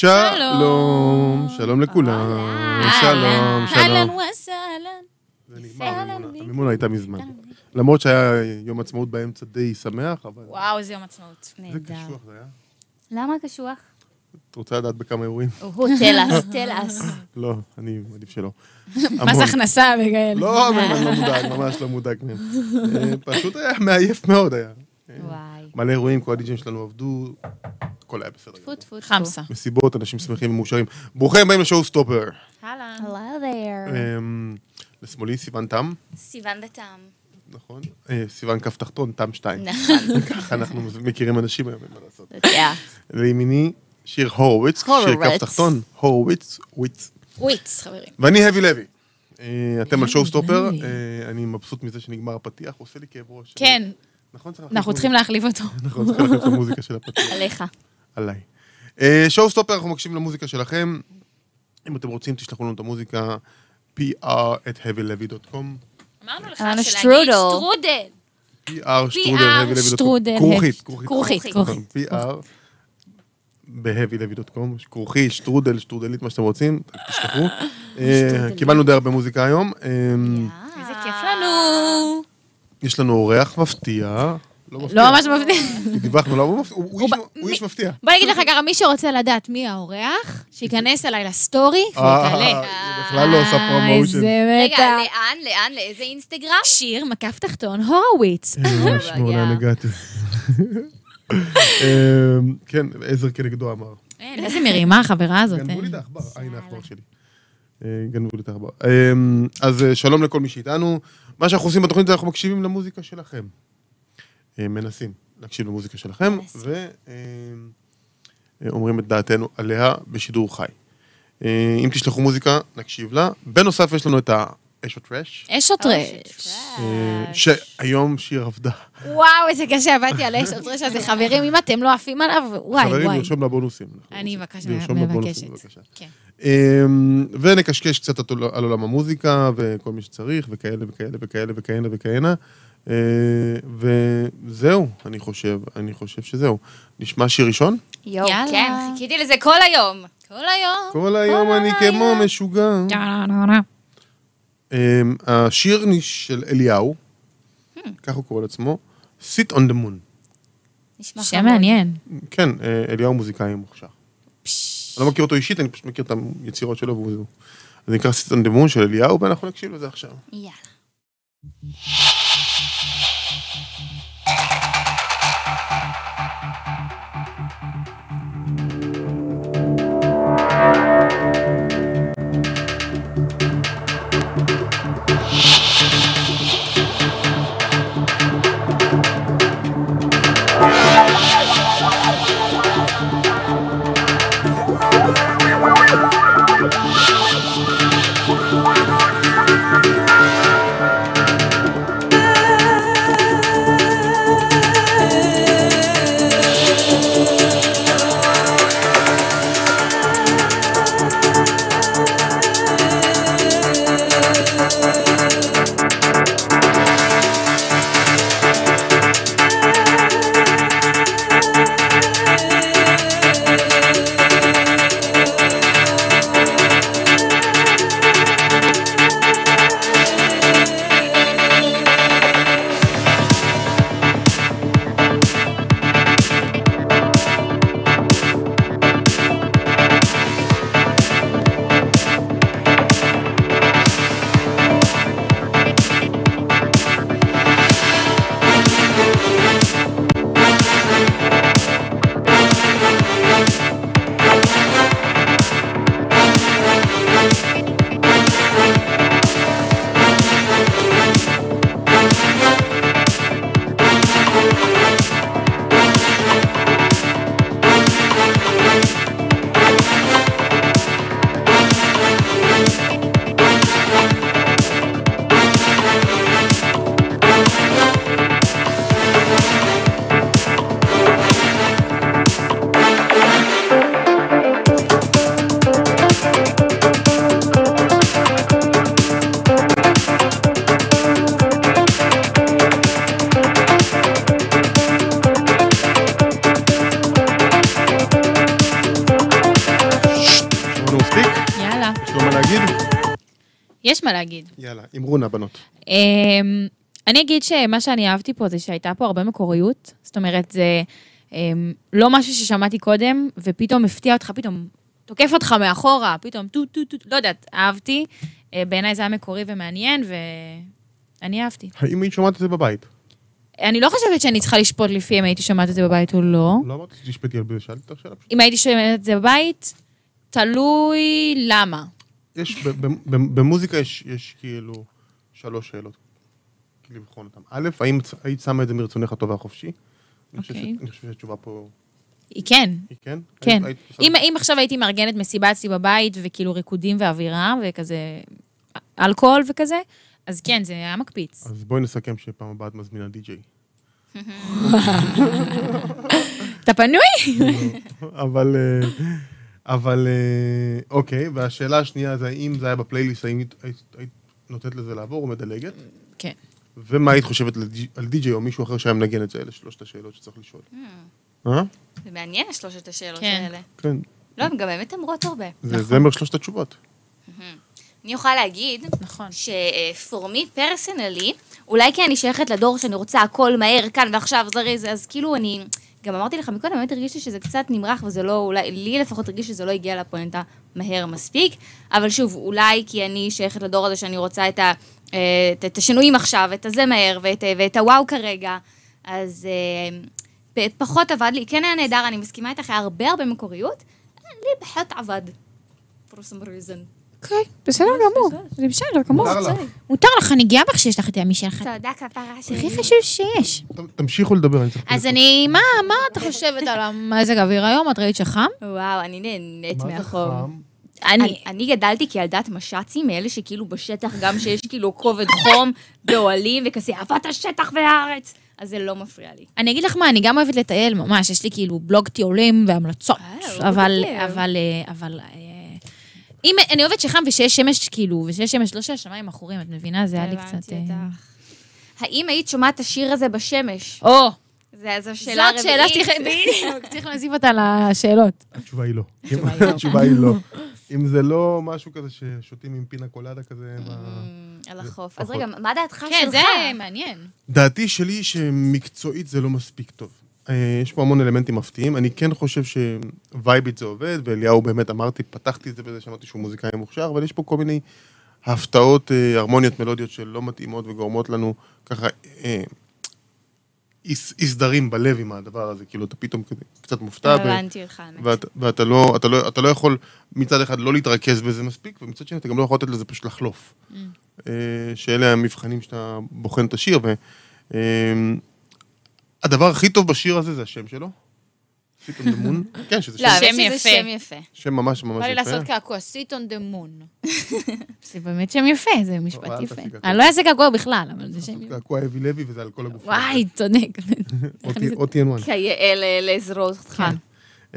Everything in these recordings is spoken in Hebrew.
שלום, שלום לכולם. שלום, אהלן שלום. וסהלן. זה נגמר, אהלן, המימונה. המימונה הייתה מזמן. למרות שהיה יום עצמאות באמצע די שמח, אבל... וואו, איזה יום עצמאות. זה נהדר. קשוח זה היה. למה קשוח? את רוצה לדעת בכמה אירועים? הוא תלס, תלס. לא, אני מעדיף שלא. מס. הכנסה וכאלה. לא, אני לא מודאג, ממש לא מודאג מהם. אה, פשוט היה מעייף מאוד היה. וואי. מלא אירועים, כל הדיג'ים שלנו עבדו, הכל היה בסדר. טפו טפו טפו. חמסה. מסיבות, אנשים שמחים ומאושרים. ברוכים הבאים לשואו סטופר. there. אמ, לשמאלי סיוון תם, סיוון דתם. נכון? אה, סיוון כף תחתון, תם שתיים. נכון. ככה אנחנו מכירים אנשים היום, אין מה לעשות. לימיני שיר הורוביץ, שיר כף. תחתון, הורוביץ, וויץ. וויץ, חברים. ואני לוי. אה, אתם על שואו סטופר, לוי. אה, אני מבסוט מזה שנגמר הפתיח, הוא עושה לי כאב ראש. כן, נכון, צריך אנחנו צריכים להחליף אותו. אנחנו צריכים להחליף את המוזיקה של הפתיח. עליך. עליי. אה, שואו סטופר, אנחנו מקשיבים למוזיקה שלכם. אם אתם רוצים, תשלחו לנו את המוזיקה, pr@heavylevy.com. אמרנו לך שלהגיד שטרודל. pr שטרודל. כרוכית, כרוכית, כרוכית. pr ב-heavylevy.com, כרוכי, שטרודל, שטרודלית, מה שאתם רוצים, תשלחו. אה, קיבלנו די הרבה מוזיקה היום. אה, איזה כיף לנו. יש לנו אורח מפתיע. לא מפתיע. לא ממש מבדיל. דיווחנו לו, הוא מפ- הוא- איש- ב- הוא איש מפתיע. בוא נגיד לך ככה, מי שרוצה לדעת מי האורח, שייכנס אליי לסטורי אה, ויגלה. היא בכלל לא עושה פרומושן. איזה רגע, מתה. לאן? לאן? לאיזה אינסטגרם? שיר מקף תחתון הורוביץ. לאן הגעתי. כן, עזר כנגדו אמר. איזה מרימה החברה הזאת. גנבו אה. לי את העכבר, אה, הנה העכבר שלי. אה, גנבו לי את העכבר. אמ, אז אה, שלום לכל מי שאיתנו. מה שאנחנו עושים בתוכנית זה אנחנו מקשיבים למוזיקה שלכם. אה, מנסים להקשיב למוזיקה שלכם, ואומרים את דעתנו עליה בשידור חי. אם תשלחו מוזיקה, נקשיב לה. בנוסף, יש לנו את האש או טראש, אש או טרש. אה, שהיום שיר עבדה. וואו, איזה קשה, עבדתי על אש או טרש הזה. חברים, אם אתם לא עפים עליו, וואי, חברים, וואי. לרשום לבונוסים. אנחנו אני מבקשת. בבקשה. כן. אמ, ונקשקש קצת על על עולם המוזיקה וכל מי שצריך, וכאלה וכאלה וכאלה וכאלה וכהנה. אה, וזהו, אני חושב, אני חושב שזהו. נשמע שיר ראשון? יואו, יאללה. כן, חיכיתי לזה כל היום. כל היום. כל היום אני כמו משוגע. אמ, השיר של אליהו, ככה הוא קורא לעצמו, Sit on the Moon. נשמע שם מעניין. כן, אה, אליהו מוזיקאי מוכשר. אני לא מכיר אותו אישית, אני פשוט מכיר את היצירות שלו והוא... זה נקרא Sit on the Moon של אליהו, ואנחנו נקשיב לזה עכשיו. יאללה. יאללה, אמרו נא בנות. אמ, אני אגיד שמה שאני אהבתי פה זה שהייתה פה הרבה מקוריות. זאת אומרת, זה אמ, לא משהו ששמעתי קודם, ופתאום הפתיע אותך, פתאום תוקף אותך מאחורה, פתאום טו טו טו, לא יודעת, אהבתי. אה, בעיניי זה היה מקורי ומעניין, ואני אהבתי. האם היית שומעת את זה בבית? אני לא חושבת שאני צריכה לשפוט לפי אם הייתי שומעת את זה בבית או לא. לא אמרתי שתשפטי על זה, שאלתי אותך שאלה פשוט. אם הייתי שומעת את זה בבית, תלוי למה. יש, במוזיקה יש כאילו שלוש שאלות. לבחון אותן. א', האם היית שמה את זה מרצונך הטוב והחופשי? אני חושב אוקיי. אני חושב שהתשובה פה היא כן, היא כן. כן. היית- אם, אם עכשיו הייתי מארגנת מסיבה אצלי בבית, וכאילו ריקודים ואווירה, וכזה אלכוהול וכזה, אז כן, זה היה מקפיץ. אז בואי נסכם שפעם הבאה את מזמינה די-ג'יי. אתה פנוי? אבל, אה, אבל, אה, אוקיי, והשאלה השנייה זה האם זה היה בפלייליסט, האם היית נותנת לזה לעבור או מדלגת? כן. ומה היית חושבת על די- על די-ג'יי או מישהו אחר שהיה מנגן את זה? אלה שלושת השאלות שצריך לשאול. אה? זה מעניין, שלושת השאלות כן. האלה. כן. לא, הן גם באמת אומרות הרבה. זה זמר שלושת התשובות. אני יכולה להגיד, נכון. ש-for me personally, אולי כי אני שייכת לדור שאני רוצה הכל מהר, כאן ועכשיו, זריז, אז כאילו אני, גם אמרתי לך מקודם, באמת הרגישתי שזה קצת נמרח, וזה לא, אולי, לי לפחות הרגיש שזה לא הגיע לפואנטה מהר מספיק, אבל שוב, אולי כי אני שייכת לדור הזה שאני רוצה את, ה, אה, את, את השינויים עכשיו, את הזה מהר, ואת, ואת הוואו כרגע, אז אה, פחות עבד לי, כן היה נהדר, אני מסכימה איתך, היה הרבה הרבה מקוריות, לי פחות עבד. for some reason. אוקיי, בסדר גמור. זה בסדר גמור. מותר לך. מותר לך, אני גאה בך שיש לך את הימי שלך. תודה כפרה שלי. הכי חשוב שיש. תמשיכו לדבר, אני צריך... אז אני, מה, מה את חושבת על המזג האוויר היום? את ראית שחם? וואו, אני נהנית מהחום. אני, אני, גדלתי כילדת מש"צים, מאלה שכאילו בשטח, גם שיש כאילו כובד חום באוהלים וכזה אהבת השטח והארץ, אז זה לא מפריע לי. אני אגיד לך מה, אני גם אוהבת לטייל ממש, יש לי כאילו בלוג טיולים והמלצות, אה, אבל, בכיף. אבל, אה, אבל, אה, אם, אני אוהבת שחם ושיש שמש, כאילו, ושיש שמש, לא שהשמיים עכורים, את מבינה? זה היה לי הבנתי קצת... אה, אותך. האם היית שומעת את השיר הזה בשמש? או, זו שאלה זאת שאלה רביעית. שצריך להוסיף אותה לשאלות. התשובה היא לא. התשובה היא לא. התשובה היא לא. אם זה לא משהו כזה ששותים עם פינה קולדה כזה... Mm, על החוף. אז רגע, מה דעתך שלך? כן, זה מעניין. דעתי שלי שמקצועית זה לא מספיק טוב. אה, יש פה המון אלמנטים מפתיעים, אני כן חושב שווייבית זה עובד, ואליהו באמת אמרתי, פתחתי את זה בזה שאמרתי שהוא מוזיקאי מוכשר, אבל יש פה כל מיני הפתעות, אה, הרמוניות, מלודיות שלא מתאימות וגורמות לנו ככה אה, אי סדרים בלב עם הדבר הזה, כאילו אתה פתאום קצת מופתע, ו- הבנתי אותך, האמת. ואת, ואתה לא, אתה לא, אתה לא יכול מצד אחד לא להתרכז בזה מספיק, ומצד שני אתה גם לא יכול לתת לזה פשוט לחלוף. אה, שאלה המבחנים שאתה בוחן את השיר, והדבר הכי טוב בשיר הזה זה השם שלו. סיט און דה מון. כן, שזה שם, לא, שם יפה. שם יפה. שם ממש ממש בא לי יפה. לעשות קעקוע, sit on the moon. זה באמת שם יפה, זה משפט יפה. אני לא אעשה קעקוע בכלל, אבל זה שם יפה. קעקוע אבי לוי וזה על כל הגוף. וואי, צודק. או TN1. כיאה ל- לזרוז אותך. כן.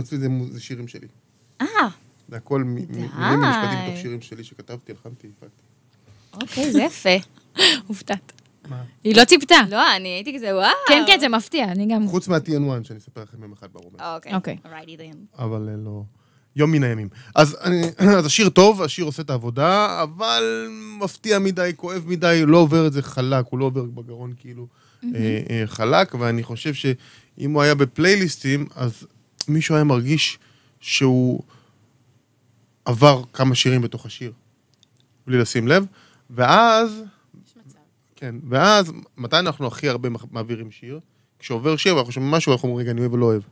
אצלי זה שירים שלי. אה, זה הכל מילים. ומשפטים בתוך שירים שלי שכתבתי, הלחנתי, הפקתי. אוקיי, זה יפה. הופתעת. מה? היא לא ציפתה. לא, אני הייתי כזה, וואו. כן, כן, זה מפתיע, אני גם... חוץ מה-TN1 שאני אספר לכם יום אחד ברומא. אוקיי. אוקיי. אבל אה, לא... יום מן הימים. אז, אני, אז השיר טוב, השיר עושה את העבודה, אבל מפתיע מדי, כואב מדי, לא עובר את זה חלק, הוא לא עובר בגרון כאילו אה, אה, חלק, ואני חושב שאם הוא היה בפלייליסטים, אז מישהו היה מרגיש שהוא עבר כמה שירים בתוך השיר, בלי לשים לב, ואז... כן, ואז, מתי אנחנו הכי הרבה מעבירים שיר? כשעובר שיר ואנחנו שומעים משהו, אנחנו אומרים, רגע, אני אוהב או לא אוהב.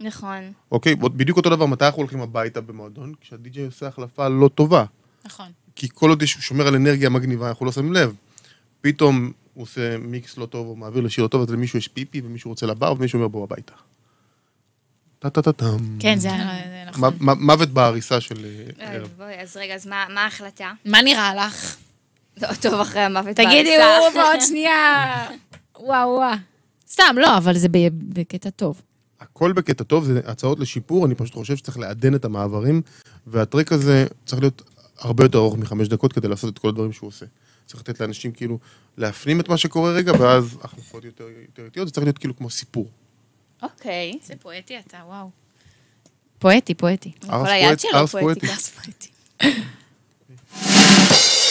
נכון. אוקיי, בדיוק אותו דבר, מתי אנחנו הולכים הביתה במועדון? כשהדי-ג'יי עושה החלפה לא טובה. נכון. כי כל עוד יש- הוא שומר על אנרגיה מגניבה, אנחנו לא שמים לב. פתאום הוא עושה מיקס לא טוב, או מעביר לשיר לא טוב, אז למישהו יש פיפי, ומישהו רוצה לבר, ומישהו אומר בוא הביתה. טה-טה-טה-טם. כן, זה נכון. מוות בעריסה של אה. בואי, אז רגע, אז מה מה ההחלטה? מה נראה לך? לא טוב אחרי המוות תגידי. הוא בעוד שנייה. וואו, וואו. סתם, לא, אבל זה ב- בקטע טוב. הכל בקטע טוב, זה הצעות לשיפור, אני פשוט חושב שצריך לעדן את המעברים, והטרק הזה צריך להיות הרבה יותר ארוך מחמש דקות כדי לעשות את כל הדברים שהוא עושה. צריך לתת לאנשים כאילו להפנים את מה שקורה רגע, ואז החלפות יותר יותר איטיות, זה צריך להיות כאילו כמו סיפור. אוקיי. זה פואטי אתה, וואו. פואטי, פואטי. כל ארס היד פואטי, שלו. פואטי. ארס פואטי.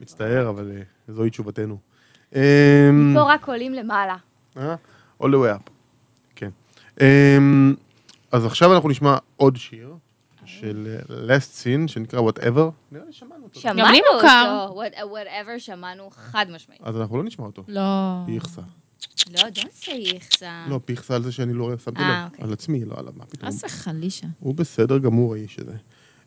מצטער, אבל אה, זוהי תשובתנו. אמ, פה רק עולים למעלה. אה? All the way up. כן. אמ, אז עכשיו אנחנו נשמע עוד שיר של אה, Last Scene, שנקרא Whatever. נראה לי שמענו אותו. שמענו. אותו, what- whatever שמענו חד משמעית. אז אנחנו לא נשמע אותו. לא. פיכסה. לא, don't say איכסה. לא, פיכסה על זה שאני לא שמתי אה, לב. אוקיי. על עצמי, לא עליו, מה פתאום. חס וחלישה. הוא בסדר גמור, האיש הזה.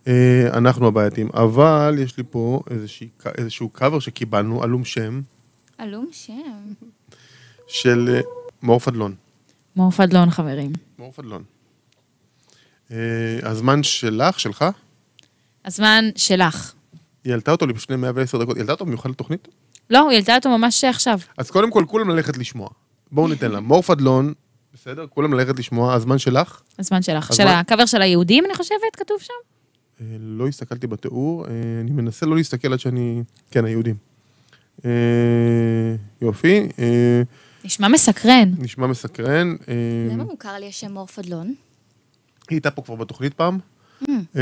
אה, אנחנו הבעייתים, אבל יש לי פה איזושהי- איזשהו קאבר שקיבלנו, עלום שם, עלום שם. של אה, מאור פדלון. מאור פדלון, חברים. מאור פדלון. אה, הזמן שלך, שלך, הזמן שלך. היא העלתה אותו לפני 110 דקות, היא העלתה אותו במיוחד לתוכנית? לא, היא העלתה אותו ממש עכשיו. אז קודם כל, כולם ללכת לשמוע. בואו ניתן לה. מאור פדלון, בסדר? כולם ללכת לשמוע, הזמן שלך. הזמן שלך. של הקאבר של היהודים, אני חושבת, כתוב שם? אה, לא הסתכלתי בתיאור, אה, אני מנסה לא להסתכל עד שאני... כן, היהודים. אה, יופי, נשמע מסקרן. נשמע מסקרן. למה מוכר לי השם מור פדלון? היא הייתה פה כבר בתוכנית פעם, Mm. אה,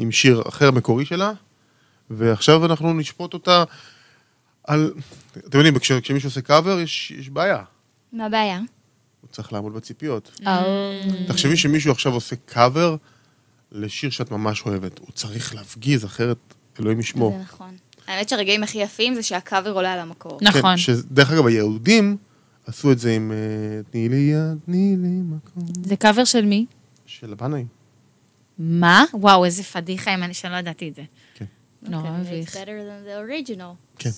עם שיר אחר מקורי שלה, ועכשיו אנחנו נשפוט אותה על... אתם יודעים, כש- כשמישהו עושה קאבר, יש, יש בעיה. מה הבעיה? הוא צריך לעמוד בציפיות. אה. תחשבי שמישהו עכשיו עושה קאבר לשיר שאת ממש אוהבת. הוא צריך להפגיז, אחרת אלוהים ישמור. זה נכון. האמת שהרגעים הכי יפים זה שהקאבר עולה על המקור. נכון. כן, שדרך אגב, היהודים עשו את זה עם אה, תני לי יד, תני לי מקום. זה קאבר של מי? של בנאי. מה? וואו, איזה פדיחה אם אני שלא ידעתי את זה. כן. נורא מביך. Than the original. כן,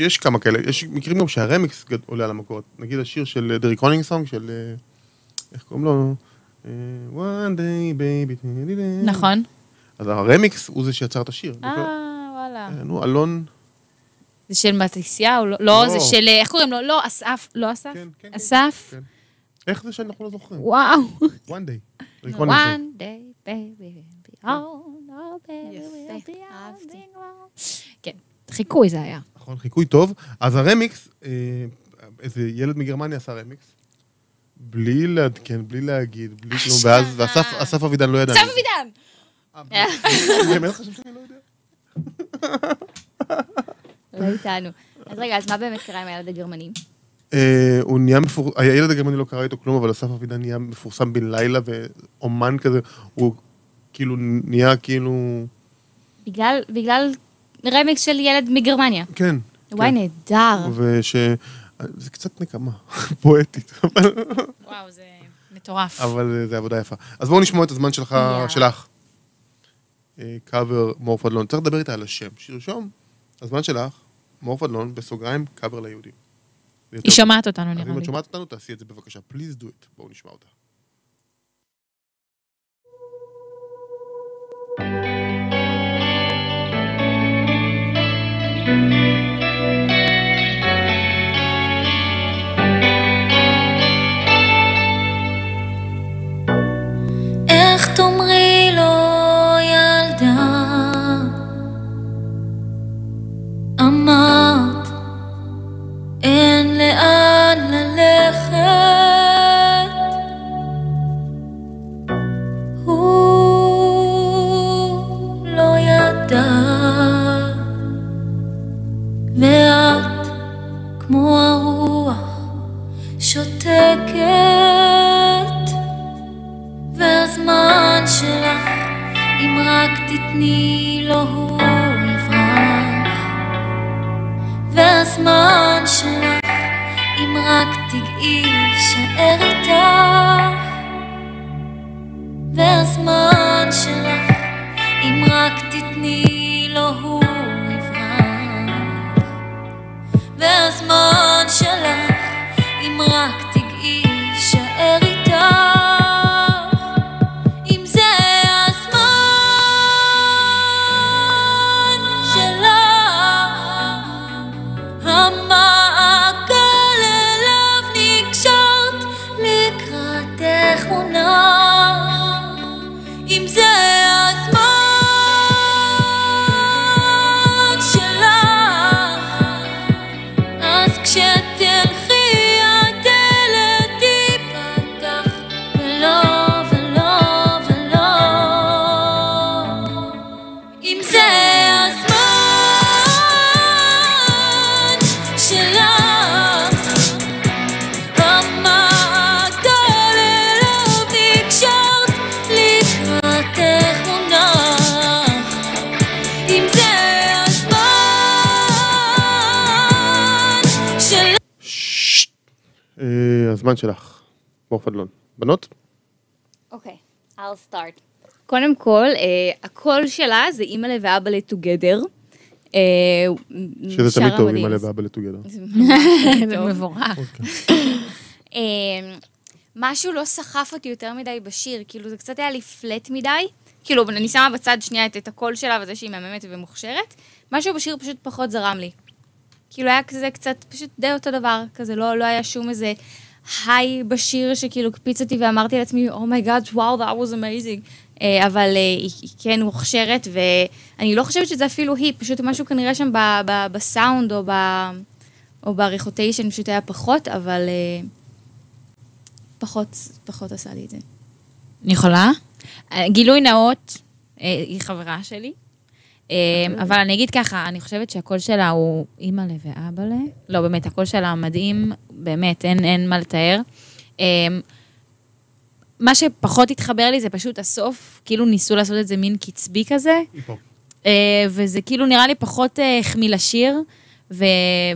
יש כמה כאלה, יש מקרים גם שהרמיקס עולה על המקור. נגיד השיר של the Reckoning Song, של... אה, איך קוראים לו? אה, one day baby. נכון. אז הרמיקס הוא זה שיצר את השיר. אה, וואלה. אה, נו, אלון... זה של מתיסיהו? לא, לא, לא. זה של, אה, איך קוראים לו? לא, אסף. לא אסף? כן, כן, כן. אסף? כן. איך זה שאנחנו לא זוכרים? וואו. one day. One day, baby. כן, חיקוי זה היה. נכון, חיקוי טוב. אז הרמיקס, איזה ילד מגרמניה עשה רמיקס. בלי לעדכן, בלי להגיד, בלי כלום. ואז אסף אבידן לא ידע. אסף. אבידן! אה, בלי- באמת חשב שאני לא יודע? לא איתנו. אז רגע, אז מה באמת קרה עם הילד הגרמני? אה, הוא נהיה מפורסם, הילד הגרמני לא קרא איתו כלום, אבל אסף אבידן נהיה מפורסם בן לילה, ואומן כזה, הוא כאילו נהיה כאילו, בגלל, רמיקס של ילד מגרמניה. כן. וואי, כן. נהדר. זה קצת נקמה, פואטית, וואו, זה מטורף. אבל אה, זה עבודה יפה. אז בואו נשמוע את הזמן שלך. שלך. אה, קאבר מור פדלון, צריך לדבר איתה על השם, שירשום, הזמן שלך, מור פדלון, בסוגריים, קאבר ליהודים. היא שומעת אותנו, נראה אם לי. את שומעת אותנו, תעשי את זה בבקשה. Please do it. בואו נשמע אותה. איך פדלון. בנות? אוקיי, I'll start. קודם כל, אה, הקול שלה זה אימא'לה ואבא'לה together. אה, שזה תמיד טוב המדהים. עם הלב ואבא לטוגדר. זה מבורך. אה, משהו לא סחף אותי יותר מדי בשיר, כאילו זה קצת היה לי פלט מדי. כאילו, אני שמה בצד שנייה את, את הקול שלה וזה שהיא מהממת ומוכשרת. משהו בשיר פשוט פחות זרם לי. כאילו היה כזה קצת, פשוט די אותו דבר, כזה לא, לא היה שום איזה היי בשיר שכאילו הקפיץ אותי ואמרתי לעצמי, oh my god, וואו, that was amazing. אה, אבל אה, היא, כן מוכשרת, ואני לא חושבת שזה אפילו היא, פשוט משהו כנראה שם בסאונד או, ב, או בעריכותיישן פשוט היה פחות, אבל אה, פחות, פחות עשה לי את זה. אני יכולה? גילוי נאות, היא חברה שלי. אה, אבל אני אגיד ככה, אני חושבת שהקול שלה הוא אימא'לה ואבא'לה. לא, באמת, הקול שלה מדהים, באמת, אין, אין מה לתאר. אה, מה שפחות התחבר לי זה פשוט הסוף, כאילו ניסו לעשות את זה מין קצבי כזה, אה, וזה כאילו נראה לי פחות אה, החמיא לשיר ו-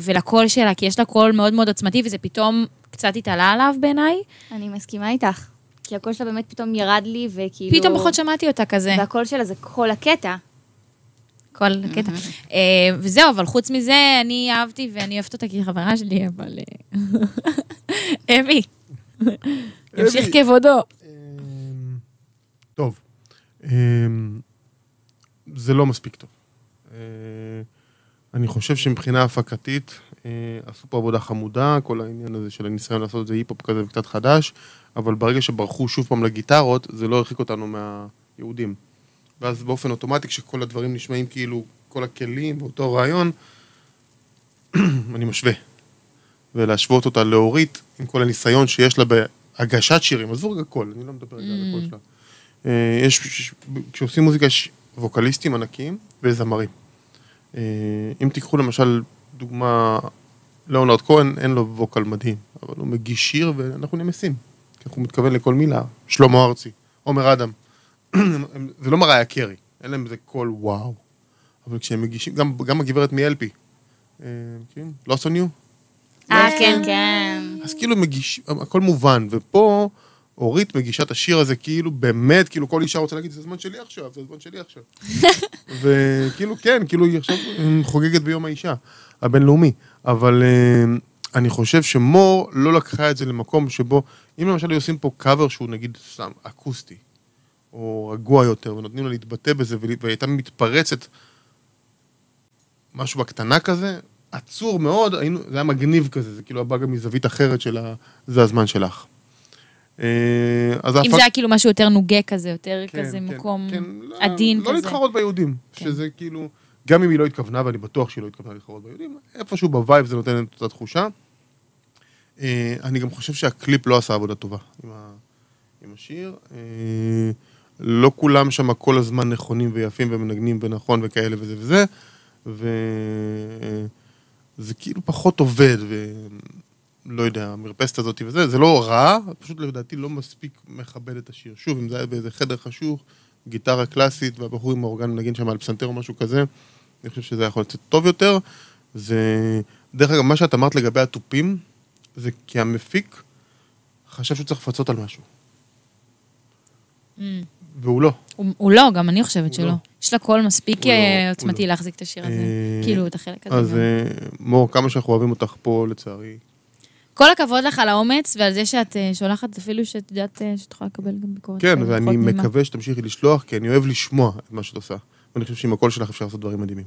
ולקול שלה, כי יש לה קול מאוד מאוד עוצמתי, וזה פתאום קצת התעלה עליו בעיניי. אני מסכימה איתך, כי הקול שלה באמת פתאום ירד לי, וכאילו... פתאום פחות שמעתי אותה כזה. והקול שלה זה כל הקטע. כל הקטע. אה, וזהו, אבל חוץ מזה, אני אהבתי ואני אוהבת אותה כי היא חברה שלי, אבל... אה, אבי, ימשיך כבודו. אמ, טוב. אמ, זה לא מספיק טוב. אה, אני חושב שמבחינה הפקתית עשו פה עבודה חמודה, כל העניין הזה של הניסיון לעשות את זה היפ-הופ כזה וקצת חדש, אבל ברגע שברחו שוב פעם לגיטרות, זה לא הרחיק אותנו מהיהודים. ואז באופן אוטומטי, כשכל הדברים נשמעים כאילו כל הכלים ואותו רעיון, אני משווה. ולהשוות אותה לאורית, עם כל הניסיון שיש לה בהגשת שירים, עזבו רגע קול, אני לא מדבר רגע על הקול שלה. אה, יש, כשעושים מוזיקה יש ווקליסטים ענקיים וזמרים. אה, אם תיקחו למשל דוגמה, ליאונרד כהן, אין לו ווקל מדהים, אבל הוא מגיש שיר ואנחנו נמסים. כי הוא מתכוון לכל מילה. שלמה ארצי, עומר אדם. זה לא מריה קרי, אין להם איזה קול וואו. אבל כשהם מגישים, גם, גם הגברת מאלפי, אה, כן? Lost on you? אה, כן, כן. אז כאילו מגיש, הכל מובן, ופה אורית מגישה את השיר הזה כאילו באמת, כאילו כל אישה רוצה להגיד, זה הזמן שלי עכשיו, זה הזמן שלי עכשיו. וכאילו כן, כאילו היא עכשיו אה, חוגגת ביום האישה הבינלאומי, אבל אה, אני חושב שמור לא לקחה את זה למקום שבו, אם למשל היו עושים פה קאבר שהוא נגיד סתם אקוסטי, או רגוע יותר, ונותנים לה להתבטא בזה, והיא הייתה מתפרצת משהו בקטנה כזה, עצור מאוד, היינו, זה היה מגניב כזה, זה כאילו בא גם מזווית אחרת של ה... זה הזמן שלך. אה, אז אם ההפק- זה היה כאילו משהו יותר נוגה כזה, יותר כן, כזה כן, מקום כן, לא- עדין לא כזה. להתחרות ביהודים, כן. שזה כאילו, גם אם היא לא התכוונה, ואני בטוח שהיא לא התכוונה להתחרות ביהודים, איפשהו בווייב זה נותן את אותה תחושה. אה, אני גם חושב שהקליפ לא עשה עבודה טובה עם, ה, עם השיר. לא כולם שם כל הזמן נכונים ויפים ומנגנים ונכון וכאלה וזה וזה, וזה כאילו פחות עובד, ולא יודע, המרפסת הזאת וזה, זה לא רע, פשוט לדעתי לא מספיק מכבד את השיר. שוב, אם זה היה באיזה חדר חשוך, גיטרה קלאסית, והבחור עם האורגן מנגן שם על פסנתר או משהו כזה, אני חושב שזה יכול לצאת טוב יותר. זה... דרך אגב, מה שאת אמרת לגבי התופים, זה כי המפיק חשב שהוא צריך לפצות על משהו, Mm. והוא לא. הוא הוא לא, גם אני חושבת שלא. לא. יש לה קול מספיק לא, אה, עוצמתי לא. להחזיק את השיר הזה. אה, כאילו, את החלק הזה. אז. אה, מור, כמה שאנחנו אוהבים אותך פה, לצערי. כל הכבוד לך על האומץ ועל זה שאת שולחת אפילו שאת יודעת שאת יכולה לקבל גם ביקורת. כן, ואני. מקווה שתמשיכי לשלוח, כי אני אוהב לשמוע את מה שאת עושה. ואני חושב שעם הקול שלך אפשר לעשות דברים מדהימים.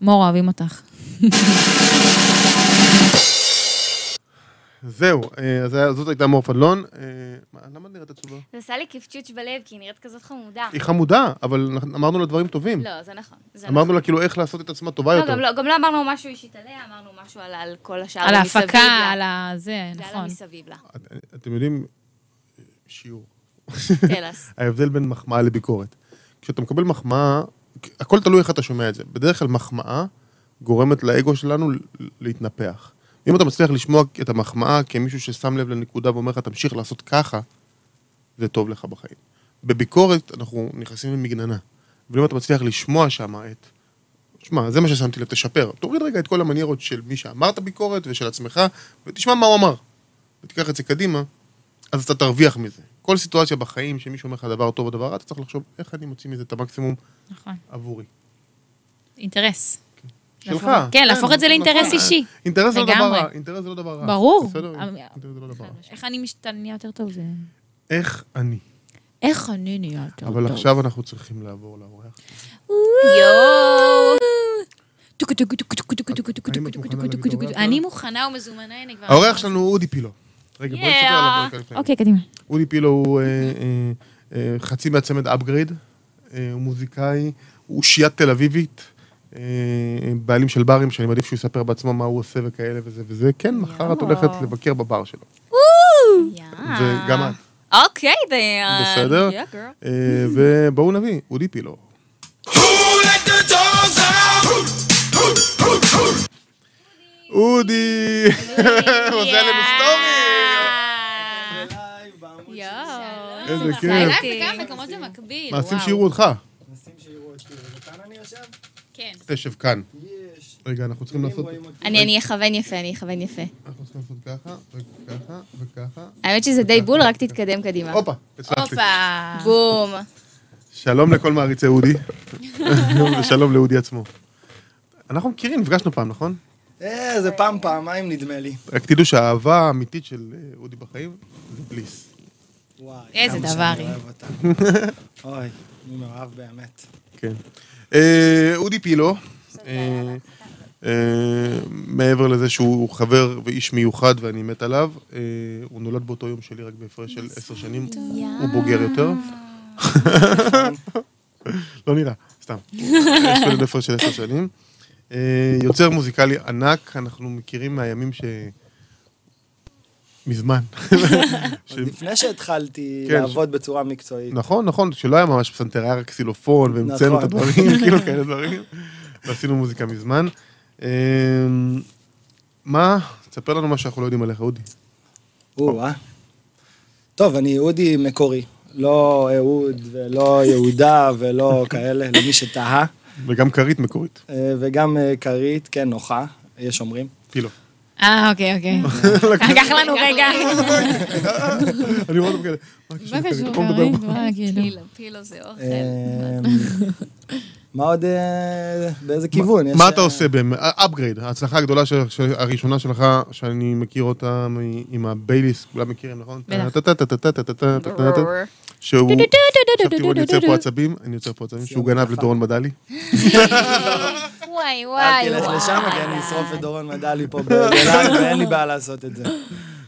מור, אוהבים אותך. זהו, אה, אז זאת הייתה מור פדלון. אה, מה, למה את נראית עצובה? זה עשה לי קפצ'וץ' בלב, כי היא נראית כזאת חמודה. היא חמודה, אבל אמרנו לה דברים טובים. לא, זה נכון. זה אמרנו נכון. לה כאילו איך לעשות את עצמה טובה לא, יותר. גם לא- גם לא אמרנו משהו אישית עליה, אמרנו משהו על- על כל השאר. על מסביב ההפקה, לה. על ה... זה, זה היה לה נכון. מסביב לה. את- אתם יודעים, שיעור. תלס. ההבדל בין מחמאה לביקורת. כשאתה מקבל מחמאה, הכל תלוי איך אתה שומע את זה. בדרך כלל מחמאה גורמת לאגו שלנו להתנפח. אם אתה מצליח לשמוע את המחמאה כמישהו ששם לב לנקודה ואומר לך, תמשיך לעשות ככה, זה טוב לך בחיים. בביקורת אנחנו נכנסים למגננה. ואם אתה מצליח לשמוע שם את... שמע, זה מה ששמתי לב, תשפר. תוריד רגע את כל המניירות של מי שאמר את הביקורת ושל עצמך, ותשמע מה הוא אמר. ותיקח את זה קדימה, אז אתה תרוויח מזה. כל סיטואציה בחיים שמישהו אומר לך דבר טוב או דבר רע, אתה צריך לחשוב איך אני מוציא מזה את המקסימום נכון. עבורי. אינטרס. שלך. כן, להפוך את זה לאינטרס נכון. אישי. אינטרס זה לא דבר. רע, אינטרס זה לא דבר רע. ברור. בסדר? אבל- אינטרס זה לא דבר רע. איך אני משת- נהיה יותר טוב זה... איך אני. איך אני נהיה יותר טוב? אבל עכשיו אנחנו צריכים לעבור לאורח. יואו. אני מוכנה ומזומנה, הנה כבר... האורח שלנו הוא אודי פילו. רגע, בואי נסתכל עליו. אוקיי, קדימה. אודי פילו הוא אה, אה, אה, חצי מהצמד אפגריד, אה, הוא מוזיקאי, הוא אושיית תל אביבית, אה, בעלים של ברים, שאני מעדיף שהוא יספר בעצמו מה הוא עושה וכאלה וזה וזה. כן, מחר את. הולכת לבקר בבר שלו. וגם את. אוקיי, then. בסדר? אה, ובואו נביא, אודי פילו. אודי! הוא עושה לנו סטורי! יואו. איזה כיף. מעשים. שיראו אותך. נשים שיראו אותי. וכאן אני יושב? כן. תשב כאן. יש. רגע, אנחנו צריכים לעשות... אני אני אכוון יפה, אני אכוון יפה. אנחנו צריכים לעשות ככה, וככה, וככה. האמת שזה די בול, רק תתקדם קדימה. הופה, הצלחתי. הופה. בום. שלום לכל מעריצי אודי, ושלום לאודי עצמו. אנחנו מכירים, נפגשנו פעם, נכון? אה, זה פעם, פעמיים נדמה לי. רק תדעו שהאהבה האמיתית של אה, אודי בחיים זה בליס. וואי. איזה דבר היא. אוי, אני מאוהב באמת. כן. אה, אודי פילו, אה, אה, מעבר לזה שהוא חבר ואיש מיוחד ואני מת עליו, הוא נולד באותו יום שלי רק בהפרש של עשר שנים, הוא בוגר יותר. לא נראה, סתם. יש בינינו הפרש של עשר שנים. יוצר מוזיקלי ענק, אנחנו מכירים מהימים ש... מזמן. עוד לפני שהתחלתי כן, לעבוד בצורה מקצועית. נכון, נכון, שלא היה ממש פסנתר, היה רק קסילופון, והמצאנו את נכון. הדברים, כאילו כאלה דברים. ועשינו מוזיקה מזמן. אמ, מה? תספר לנו מה שאנחנו לא יודעים עליך, אודי. או, אה. טוב, אני אודי מקורי. לא אהוד ולא יהודה ולא כאלה, למי שתהה. וגם כרית מקורית, אה, וגם אה, כרית, כן, נוחה, יש אומרים. פילו. אה, אוקיי, אוקיי. לקח לנו רגע. אני רואה אותם כאלה. מה? קשור. מה, כאילו? פילו, פילו זה אוכל. אה, מה עוד, אה, באיזה כיוון? מה אה, אתה עושה באמת? אפגרייד, ההצלחה הגדולה הראשונה שלך, שאני מכיר אותה עם הבייליס, כולם מכירים, נכון? בטח. שהוא... עכשיו תראו, אני יוצר פה עצבים, אני יוצר פה עצבים, שהוא גנב לדורון מדלי. וואי, אל וואי, תלך וואי. לשם, כי אני אשרוף את דורון מדלי פה בלייב, ואין לי בעיה לעשות את זה.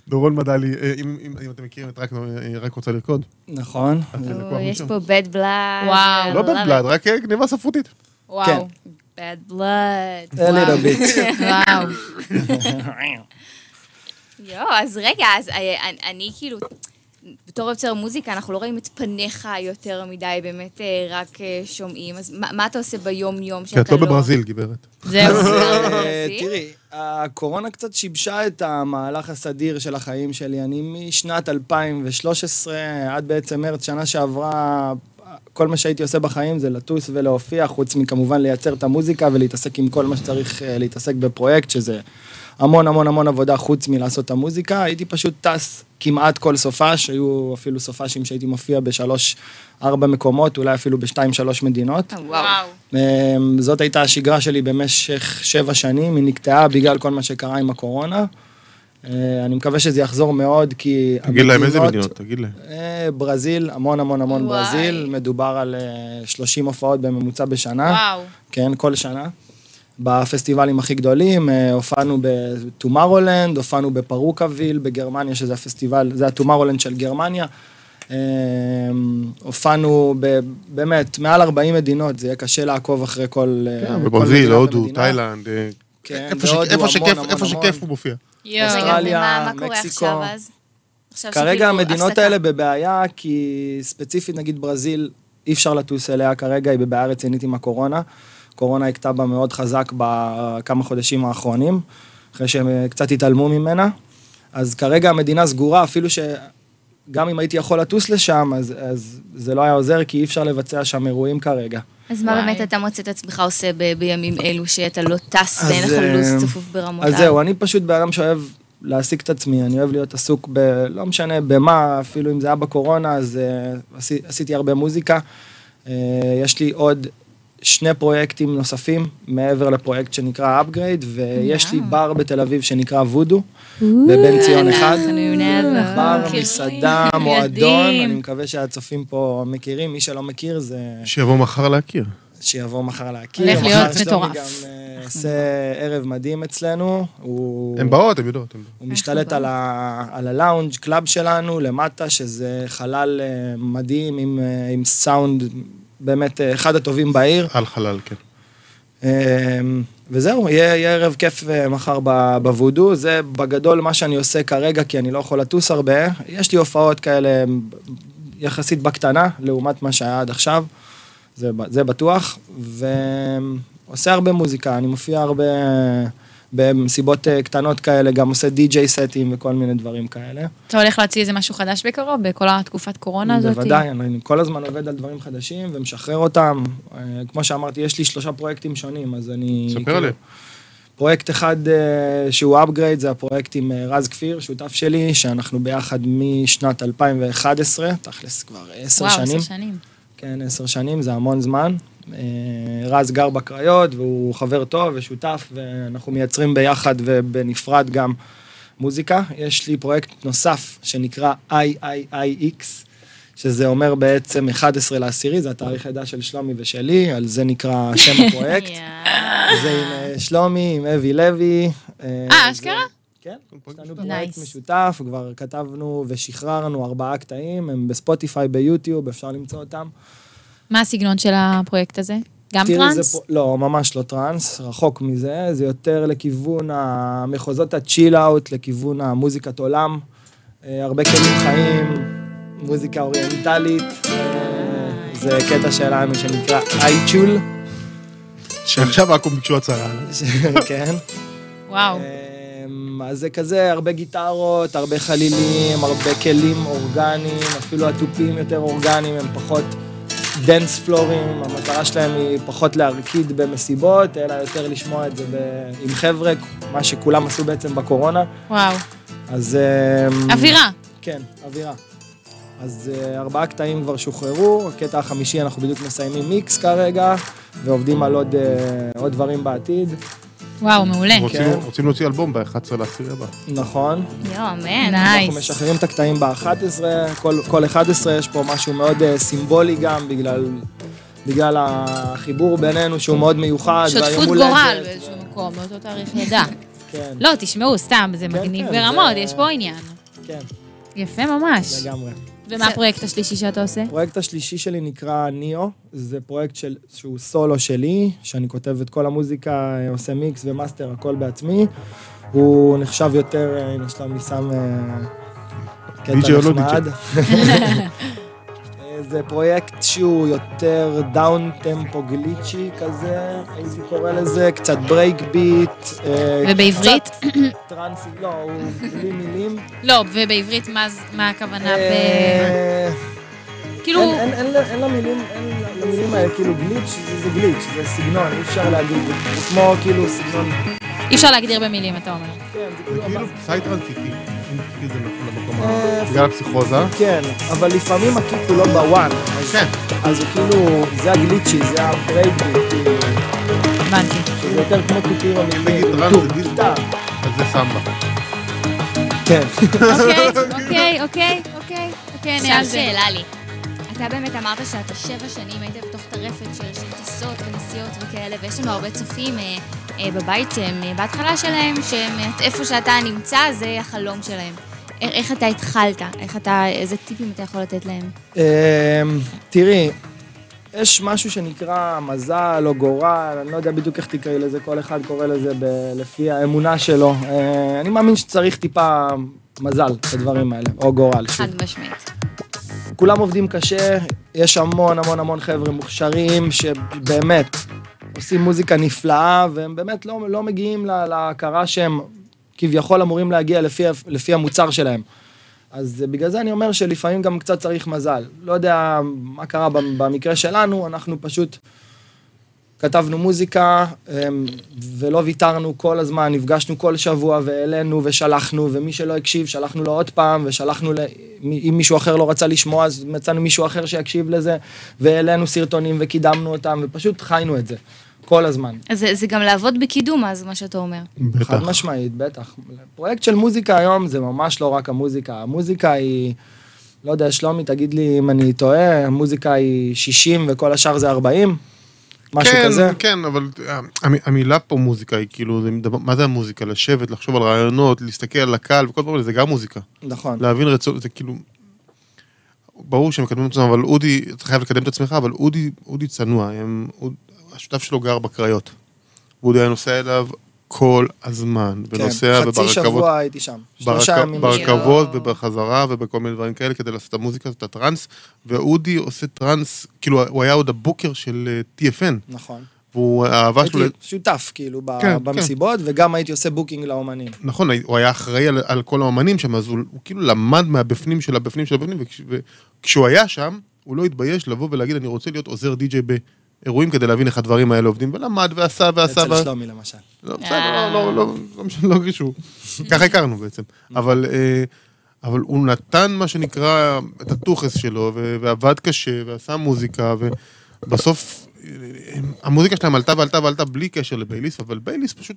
דורון מדלי, אה, אם אתם מכירים את רק- אה, רק רוצה לרקוד. נכון. יש. פה bad blood. וואו. לא bad blood, רק אה, גניבה ספרותית. וואו. bad blood. A little bit. וואו. יואו, אז רגע, אז אני, אני כאילו, בתור יוצר מוזיקה, אנחנו לא רואים את פניך יותר מדי, באמת אה, רק אה, שומעים. אז מה, מה אתה עושה ביום-יום כי שאתה את לא בברזיל, גברת. זהו. אה? תראי, הקורונה קצת שיבשה את המהלך הסדיר של החיים שלי. אני משנת 2013 עד בעצם מרץ שנה שעברה, כל מה שהייתי עושה בחיים זה לטוס ולהופיע, חוץ מכמובן לייצר את המוזיקה ולהתעסק עם כל מה שצריך להתעסק בפרויקט, שזה המון המון המון עבודה חוץ מלעשות את המוזיקה. הייתי פשוט טס כמעט כל סופש, היו אפילו סופשים שהייתי מופיע בשלוש, ארבע מקומות, אולי אפילו בשתיים, שלוש מדינות. אה, וואו. אמ, זאת הייתה השגרה שלי במשך שבע שנים, היא נקטעה בגלל כל מה שקרה עם הקורונה. אה, אני מקווה שזה יחזור מאוד, כי... תגיד להם איזה מדינות, תגיד להם. אה, ברזיל, המון המון המון וואי. ברזיל, מדובר על אה, 30 הופעות בממוצע בשנה. וואו. כן, כל שנה. בפסטיבלים הכי גדולים, אה, הופענו ב Tomorrowland, הופענו ב Parookaville בגרמניה, שזה הפסטיבל, זה ה Tomorrowland של גרמניה. אה, הופענו ב- באמת מעל 40 מדינות, זה יהיה קשה לעקוב אחרי כל... אה, כן, בברזיל, הודו. תאילנד. כן, איפה המון, שכיף- המון, איפה המון. שכיף הוא מופיע. אוסטרליה, מקסיקו. כרגע המדינות. האלה בבעיה, כי ספציפית נגיד ברזיל, אי אפשר לטוס אליה כרגע, היא בבעיה רצינית עם הקורונה. קורונה הכתה בה מאוד חזק בכמה חודשים האחרונים, אחרי שהם אה, קצת התעלמו ממנה. אז כרגע המדינה סגורה, אפילו שגם אם הייתי יכול לטוס לשם, אז, אז זה לא היה עוזר, כי אי אפשר לבצע שם אירועים כרגע. אז מה וואי. באמת אתה מוצא את עצמך עושה ב- בימים אלו, שאתה לא טס ואין לך אה, לו"ז צפוף ברמות אז? זהו, אני פשוט בן אדם שאוהב להעסיק את עצמי, אני אוהב להיות עסוק ב... לא משנה במה, אפילו אם זה היה בקורונה, אז אה, עשי, עשיתי הרבה מוזיקה. אה, יש לי עוד שני פרויקטים נוספים, מעבר לפרויקט שנקרא upgrade, ויש לי בר בתל אביב שנקרא וודו, בבן ציון אחד. בר. מסעדה, מועדון. אני מקווה שהצופים פה מכירים, מי שלא מכיר זה שיבוא מחר להכיר. שיבוא מחר להכיר. הולך להיות מחר שלומי מטורף. גם אה, עושה ערב מדהים אצלנו, הוא... הן באות, הן יודעות. הוא משתלט על, ה lounge club שלנו למטה, שזה חלל אה, מדהים אה, עם סאונד באמת אה, אחד הטובים בעיר. על חלל, כן. אה, וזהו, יהיה, יהיה ערב כיף אה, מחר בוודו, זה בגדול מה שאני עושה כרגע, כי אני לא יכול לטוס הרבה. יש לי הופעות כאלה יחסית בקטנה, לעומת מה שהיה עד עכשיו, זה, זה בטוח, ועושה הרבה מוזיקה, אני מופיע הרבה במסיבות אה, קטנות כאלה, גם עושה די-ג'יי סטים וכל מיני דברים כאלה. אתה הולך להוציא איזה משהו חדש בקרוב, בכל התקופת קורונה הזאת? בוודאי, אני כל הזמן עובד על דברים חדשים ומשחרר אותם. אה, כמו שאמרתי, יש לי שלושה פרויקטים שונים, אז אני... ספר כאילו, עליהם. פרויקט אחד אה, שהוא upgrade, זה הפרויקט עם רז כפיר, שותף שלי, שאנחנו ביחד משנת 2011, תכלס כבר עשר וואו, שנים. עשר שנים. כן, עשר שנים, זה המון זמן. אה, רז גר בקריות, והוא חבר טוב ושותף, ואנחנו מייצרים ביחד ובנפרד גם מוזיקה. יש לי פרויקט נוסף שנקרא IIIX, שזה אומר בעצם 11 לעשירי, זה התאריך לידה של שלומי ושלי, על זה נקרא שם הפרויקט. זה עם אה, שלומי, עם אבי לוי. אה, זה- אשכרה? כן, יש לנו. פרויקט. משותף, כבר כתבנו ושחררנו ארבעה קטעים, הם בספוטיפיי, ביוטיוב, אפשר למצוא אותם. מה הסגנון של הפרויקט הזה? גם טראנס? פה- לא, ממש לא טראנס, רחוק מזה, זה יותר לכיוון המחוזות ה chill out, לכיוון המוזיקת עולם, אה, הרבה כלים חיים, מוזיקה אוריינטלית, אה, זה קטע שלנו שנקרא אייצ'ול, שעכשיו רק הם ביקשו הצהרה. כן. וואו. אמ, אז זה כזה, הרבה גיטרות, הרבה חלילים, הרבה כלים אורגניים, אפילו התופים יותר אורגניים, הם פחות dance floor ים, המטרה שלהם היא פחות להרקיד במסיבות, אלא יותר לשמוע את זה ב- עם חבר'ה, מה שכולם עשו בעצם בקורונה. וואו. אז... אמ, אווירה. כן, אווירה. אז אה, ארבעה קטעים כבר שוחררו, הקטע החמישי אנחנו בדיוק מסיימים מיקס כרגע, ועובדים על עוד, אה, עוד דברים בעתיד. וואו, מעולה. רוצים- כן. רוצים להוציא אלבום ב-11 לעשירי הבא. נכון. יואו, אמן. נייס. אנחנו משחררים את הקטעים ב-11, כל, כל 11 יש פה משהו מאוד אה, סימבולי גם, בגלל, בגלל החיבור בינינו שהוא מאוד מיוחד. שותפות. גורל באיזשהו מקום, באותו תאריך לידה. כן, לא, תשמעו, סתם, זה מגניב כן, ברמות, זה- יש פה עניין. כן, יפה ממש. לגמרי. ומה הפרויקט השלישי שאתה עושה? הפרויקט השלישי שלי נקרא Neo, זה פרויקט של, שהוא סולו שלי, שאני כותב את כל המוזיקה, עושה mix ו master, הכל בעצמי. הוא נחשב יותר, אה, הנה שלומי שם אה, קטע נחמד. זה פרויקט שהוא יותר down tempo glitchy כזה, הייתי קורא לזה, קצת break beat. אה, ובעברית? קצת trance-י, לא, הוא בלי מילים. לא, ובעברית מה הכוונה ב... אה, כאילו, אין, למילים, אין למילים האלה, כאילו glitch זה, זה glitch, זה סגנון, אי אפשר להגיד, זה כמו כאילו סגנון, אי אפשר להגדיר במילים, אתה אומר. כן, זה זה כאילו, כאילו את זה ה... בגלל הפסיכוזה. כן, אבל לפעמים ה kick הוא לא ב one, כן. אז הוא כאילו, זה הגליצ'י, זה הברייקביט, כאילו, הבנתי. שזה יותר כמו נגיד אמיתיים. אז זה סמבה. כן, אוקיי, אוקיי, אוקיי, אוקיי, אוקיי, עכשיו. שאלה לי. אתה באמת אמרת שאתה שבע שנים היית בתוך טרפת של טיסות ונסיעות וכאלה, ויש לנו הרבה צופים אה, אה, בבית שהם אה, בהתחלה שלהם, שהם אה, איפה שאתה נמצא, זה החלום שלהם. איך אתה התחלת? איך אתה, איזה טיפים אתה יכול לתת להם? אמ, תראי, יש משהו שנקרא מזל או גורל, אני לא יודע בדיוק איך תקראי לזה, כל אחד קורא לזה ב- לפי האמונה שלו. אה, אני מאמין שצריך טיפה מזל בדברים האלה, או גורל. חד משמעית. כולם עובדים קשה, יש המון המון המון חבר'ה מוכשרים שבאמת עושים מוזיקה נפלאה, והם באמת לא, לא מגיעים לה- להכרה שהם כביכול אמורים להגיע לפי, לפי המוצר שלהם. אז בגלל זה אני אומר שלפעמים גם קצת צריך מזל. לא יודע מה קרה במ- במקרה שלנו, אנחנו פשוט כתבנו מוזיקה, אמ, ולא ויתרנו כל הזמן, נפגשנו כל שבוע והעלינו ושלחנו, ומי שלא הקשיב, שלחנו לו עוד פעם, ושלחנו, ל... אם מישהו אחר לא רצה לשמוע, אז מצאנו מישהו אחר שיקשיב לזה, והעלינו סרטונים וקידמנו אותם, ופשוט חיינו את זה, כל הזמן. אז זה, זה גם לעבוד בקידום, אז מה שאתה אומר. בטח. חד משמעית, בטח. פרויקט של מוזיקה היום זה ממש לא רק המוזיקה, המוזיקה היא, לא יודע, שלומי, תגיד לי אם אני טועה, המוזיקה היא 60 וכל השאר זה 40? משהו כן, כזה? כן, אבל אה, המ- המילה פה מוזיקה היא כאילו, זה מה זה המוזיקה? לשבת, לחשוב על רעיונות, להסתכל על הקהל וכל דבר, זה גם מוזיקה. נכון. להבין רצון, זה כאילו... ברור שהם מקדמים את עצמם, אבל אודי, אתה חייב לקדם את עצמך, אבל אודי, אודי צנוע, הם, אוד, השותף שלו גר בקריות. ואודי היה נוסע אליו כל הזמן, ונוסע כן, חצי וברכבות, שבוע הייתי שם. שלושה ברק- ימים. ברכבות יואו. ובחזרה ובכל מיני דברים כאלה כדי לעשות את המוזיקה, את הטראנס, ואודי עושה טראנס, כאילו הוא היה עוד הבוקר של אה, TFN, נכון. והוא, האהבה שלו, הייתי שותף כאילו ב- כן, במסיבות, וגם הייתי עושה booking לאומנים. נכון, הוא היה אחראי על, על כל האמנים שם, אז הוא, הוא כאילו למד מהבפנים של הבפנים של הבפנים, וכש, וכשהוא היה שם, הוא לא התבייש לבוא ולהגיד, אני רוצה להיות עוזר די-ג'יי באירועים כדי להבין איך הדברים האלה עובדים, ולמד ועשה ועשה. אצל שלומי למשל. לא, בסדר, לא, לא, לא, לא משנה, לא קשור. ככה הכרנו בעצם. אבל, אה, אבל הוא נתן מה שנקרא את הטוחס שלו, ו- ועבד קשה, ועשה מוזיקה, ובסוף אה, המוזיקה שלהם עלתה ועלתה ועלתה בלי קשר לבייליס, אבל בייליס פשוט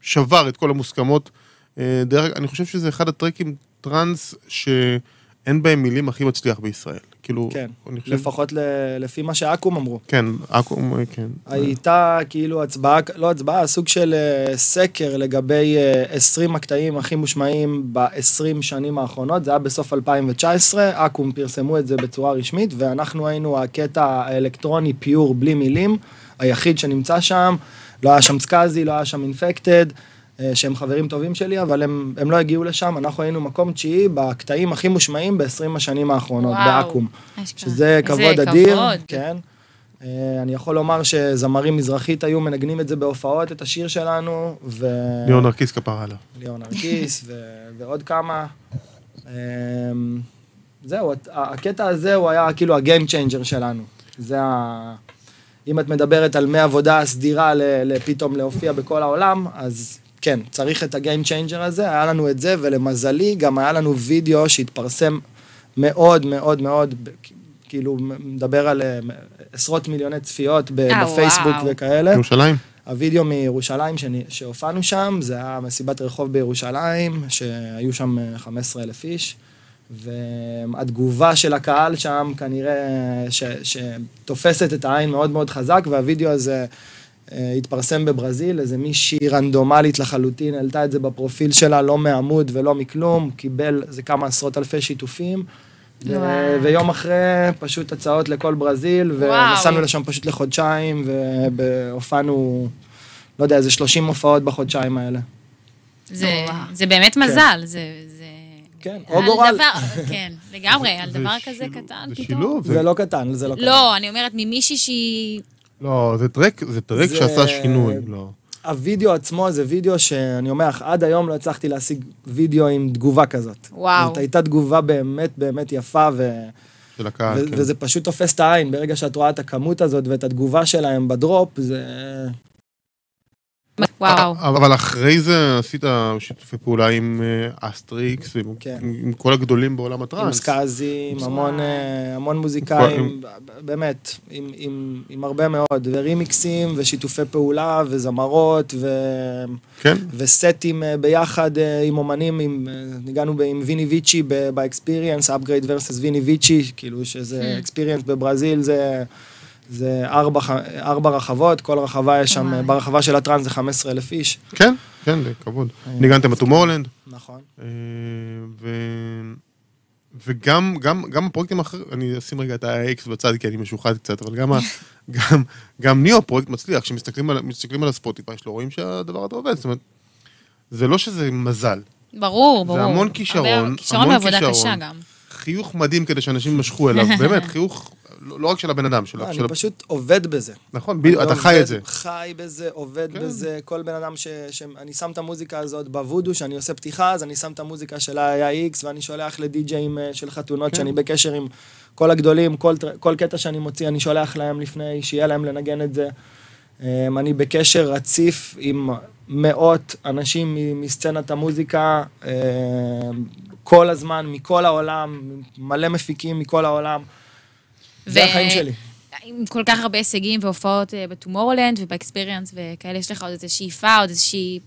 שבר את כל המוסכמות. אה, דרך, אני חושב שזה אחד הטרקים טראנס שאין בהם מילים הכי מצליח בישראל. כאילו, כן, חושב... לפחות ל- לפי מה שאקו"ם אמרו. כן, אקו"ם, כן. הייתה כאילו הצבעה, לא הצבעה, סוג של אה, סקר לגבי אה, 20 הקטעים הכי מושמעים ב-20 שנים האחרונות, זה היה בסוף 2019, אקו"ם פרסמו את זה בצורה רשמית, ואנחנו היינו הקטע האלקטרוני פיור בלי מילים, היחיד שנמצא שם, לא היה שם סקאזי, לא היה שם אינפקטד, שהם חברים טובים שלי, אבל הם, הם לא הגיעו לשם, אנחנו היינו מקום תשיעי בקטעים הכי מושמעים ב-20 השנים האחרונות. באקום. אשכרה. שזה כבוד אדיר, כבוד. כן. אה, אני יכול לומר שזמרים מזרחית היו מנגנים את זה בהופעות, את השיר שלנו, ו... ליאון נרקיס כפרה עליו. ליאון נרקיס, ו... ועוד כמה. אה, זהו, הקטע הזה הוא היה כאילו ה game changer שלנו. זה ה... אם את מדברת על מעבודה סדירה. לפתאום להופיע בכל העולם, אז כן, צריך את ה game changer הזה, היה לנו את זה, ולמזלי גם היה לנו וידאו שהתפרסם מאוד מאוד מאוד, כאילו מדבר על אה, עשרות מיליוני צפיות ב- אה, בפייסבוק וואו. וכאלה. ירושלים? הווידאו מירושלים שהופענו שם, זה היה מסיבת רחוב בירושלים, שהיו שם אה, 15 אלף איש, והתגובה של הקהל שם כנראה ש, שתופסת את העין מאוד מאוד חזק, והווידאו הזה אה, התפרסם בברזיל, איזה מישהי רנדומלית לחלוטין, העלתה את זה בפרופיל שלה, לא מעמוד ולא מכלום, קיבל איזה כמה עשרות אלפי שיתופים. ו- וואו. ויום אחרי פשוט הצעות לכל ברזיל. ונסענו לשם פשוט לחודשיים, והופענו, לא יודע, איזה 30 הופעות בחודשיים האלה. זה, זה באמת מזל, זה... זה... כן, או גורל. דבר, כן, לגמרי, על זה דבר כזה קטן זה פתאום. שילוב. זה לא קטן, זה לא קטן. לא, אני אומרת ממישהי שהיא... לא, זה טרק, זה טרק זה- שעשה שינוי, לא. הווידאו עצמו זה וידאו שאני אומר לך, עד היום לא הצלחתי להשיג וידאו עם תגובה כזאת. וואו. זאת הייתה תגובה באמת באמת יפה, ו... של הקהל, ו- כן. וזה פשוט תופס את העין, ברגע שאת רואה את הכמות הזאת ואת התגובה שלהם בדרופ, זה... וואו. אבל אחרי זה עשית שיתופי פעולה עם אה, אסטריקס, כן. עם עם כל הגדולים בעולם עם הטראנס. סקאזי, עם וואו. המון, אה, המון מוזיקאים, באמת, עם, עם, עם הרבה מאוד, ורימיקסים, ושיתופי פעולה, וזמרות, ו... כן, ו sets אה, ביחד עם אומנים, עם, ניגענו ב- עם ויני ויצ'י באקספיריאנס, upgrade versus ויני ויצ'י, כאילו שזה. Experience בברזיל, זה, זה ארבע, ארבע רחבות, כל רחבה יש שם, וואי. ברחבה של הטראנס זה 15 אלף איש. כן, כן, לכבוד. אה, ניגנתם בטומורלנד, נכון. אה, ו... וגם גם, גם הפרויקטים האחרים, אני אשים רגע את ה-X בצד כי אני משוחד קצת, אבל גם, ה- גם, גם ניאו פרויקט מצליח, כשמסתכלים על, על הספוטיפיי שלו, רואים שהדבר הזה עובד, זאת אומרת, זה לא שזה מזל, ברור, ברור. המון כישרון, הרבה- כישרון המון ועבודה כישרון. קשה גם. חיוך מדהים כדי שאנשים יימשכו אליו, באמת, חיוך לא, לא רק של הבן אדם, של, לא, של אני פשוט עובד בזה. נכון, בדיוק, אתה אני חי את זה. חי בזה, עובד כן. בזה, כל בן אדם ש... שאני שם את המוזיקה הזאת בוודו, שאני עושה פתיחה, אז אני שם את המוזיקה של ה-IX, ואני שולח לדי-ג'אים אה, של חתונות, כן. שאני בקשר עם כל הגדולים, כל, כל קטע שאני מוציא, אני שולח להם לפני, שיהיה להם לנגן את זה. אמ, אני בקשר רציף עם מאות אנשים מסצנת המוזיקה, אמ, כל הזמן, מכל העולם, מלא מפיקים מכל העולם. זה ו- החיים שלי. עם כל כך הרבה הישגים והופעות אה, ב Tomorrowland וב Experience וכאלה, יש לך עוד איזו שאיפה, עוד איזושהי...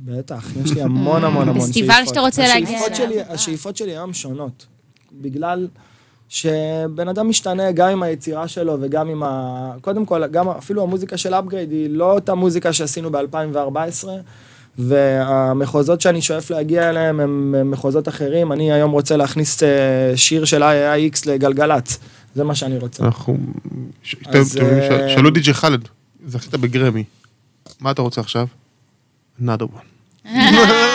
בטח, יש לי המון המון המון שאיפות. פסטיבל שאתה רוצה להגיע אליו. השאיפות שלי היום שונות. בגלל שבן אדם משתנה גם עם היצירה שלו וגם עם ה... קודם כל, גם אפילו המוזיקה של Upgrade היא לא אותה מוזיקה שעשינו ב-2014, והמחוזות שאני שואף להגיע אליהם הם הם מחוזות אחרים. אני היום רוצה להכניס אה, שיר של IAX לגלגלצ. זה מה שאני רוצה. אנחנו... אה, שאלו די.ג'י חאלד, זכית בגרמי. מה אתה רוצה עכשיו? another one.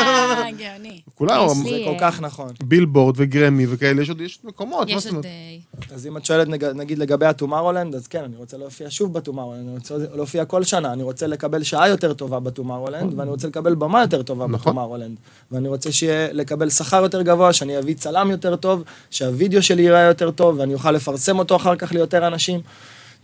גאוני. כולם, יש זה לי, כל אה, כך נכון. בילבורד וגרמי וכאלה, יש עוד יש מקומות. יש עוד... אה, אז אם את שואלת נג- נגיד לגבי ה Tomorrowland, אז כן, אני רוצה להופיע שוב ב Tomorrowland, אני רוצה להופיע כל שנה, אני רוצה לקבל שעה יותר טובה ב Tomorrowland, ואני רוצה לקבל במה יותר טובה נכון. ב Tomorrowland. ואני רוצה שיהיה, לקבל שכר יותר גבוה, שאני אביא צלם יותר טוב, שהווידאו שלי ייראה יותר טוב, ואני אוכל לפרסם אותו אחר כך ליותר אנשים.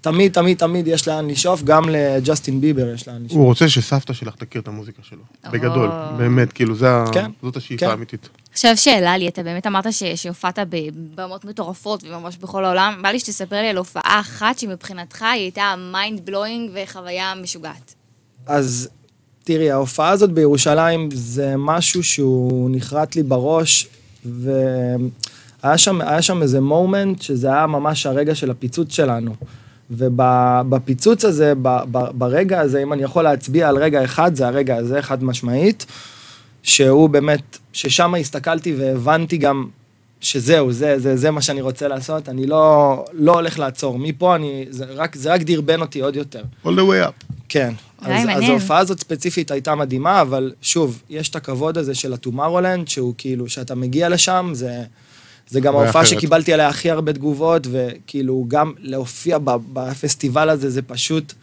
תמיד, תמיד, תמיד יש לאן לשאוף, גם לג'סטין ביבר יש לאן לשאוף. הוא רוצה שסבתא שלך תכיר את המוזיקה שלו. בגדול, באמת, כאילו, כן, זאת השאיפה כן. האמיתית. עכשיו שאלה לי, אתה באמת אמרת שהופעת בבמות מטורפות וממש בכל העולם, בא לי שתספר לי על הופעה אחת שמבחינתך היא הייתה mind blowing וחוויה משוגעת. אז תראי, ההופעה הזאת בירושלים זה משהו שהוא נחרט לי בראש, והיה שם, היה שם איזה מומנט שזה היה ממש הרגע של הפיצוץ שלנו. ובפיצוץ הזה, ב- ב- ברגע הזה, אם אני יכול להצביע על רגע אחד, זה הרגע הזה, חד משמעית, שהוא באמת, ששם הסתכלתי והבנתי גם שזהו, זה, זה, זה מה שאני רוצה לעשות, אני לא, לא הולך לעצור. מפה אני, זה רק, זה רק דרבן אותי עוד יותר. all the way up. כן. אז, אז. ההופעה הזאת ספציפית הייתה מדהימה, אבל שוב, יש את הכבוד הזה של הטומארולנד, שהוא כאילו, שאתה מגיע לשם, זה, זה גם חוויה ההופעה. שקיבלתי עליה הכי הרבה תגובות, וכאילו, גם להופיע בפסטיבל הזה, זה פשוט,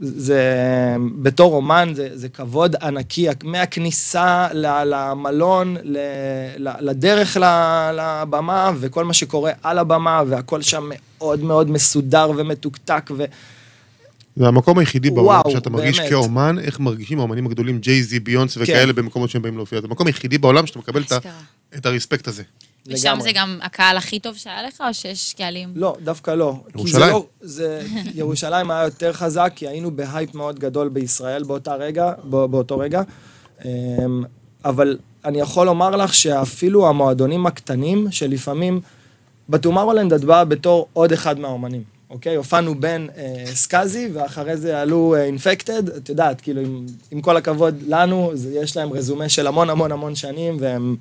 זה, בתור אומן, זה, זה כבוד ענקי, מהכניסה ל- למלון, ל, לדרך ל- לבמה, וכל מה שקורה על הבמה, והכל שם מאוד מאוד מסודר ומתוקתק, ו... זה המקום היחידי בעולם שאתה מרגיש באמת. כאומן, איך מרגישים האומנים הגדולים, ג'יי-זי, ביונסה כן. וכאלה במקומות שהם באים להופיע. זה המקום היחידי בעולם שאתה מקבל את ה-. את ה respect הזה. ושם לגמרי. זה גם הקהל הכי טוב שהיה לך, או שיש קהלים? לא, דווקא לא. כי ירושלים. זה לא, זה, ירושלים היה יותר חזק, כי היינו בהייפ מאוד גדול בישראל באותה רגע, בא, באותו רגע. אמ, אבל אני יכול לומר לך שאפילו המועדונים הקטנים, שלפעמים, בטומארולנד את באה בתור עוד אחד מהאומנים, אוקיי? הופענו בין אה, סקאזי, ואחרי זה עלו אינפקטד, את יודעת, כאילו, עם, עם כל הכבוד לנו, זה, יש להם רזומה של המון המון המון שנים, והם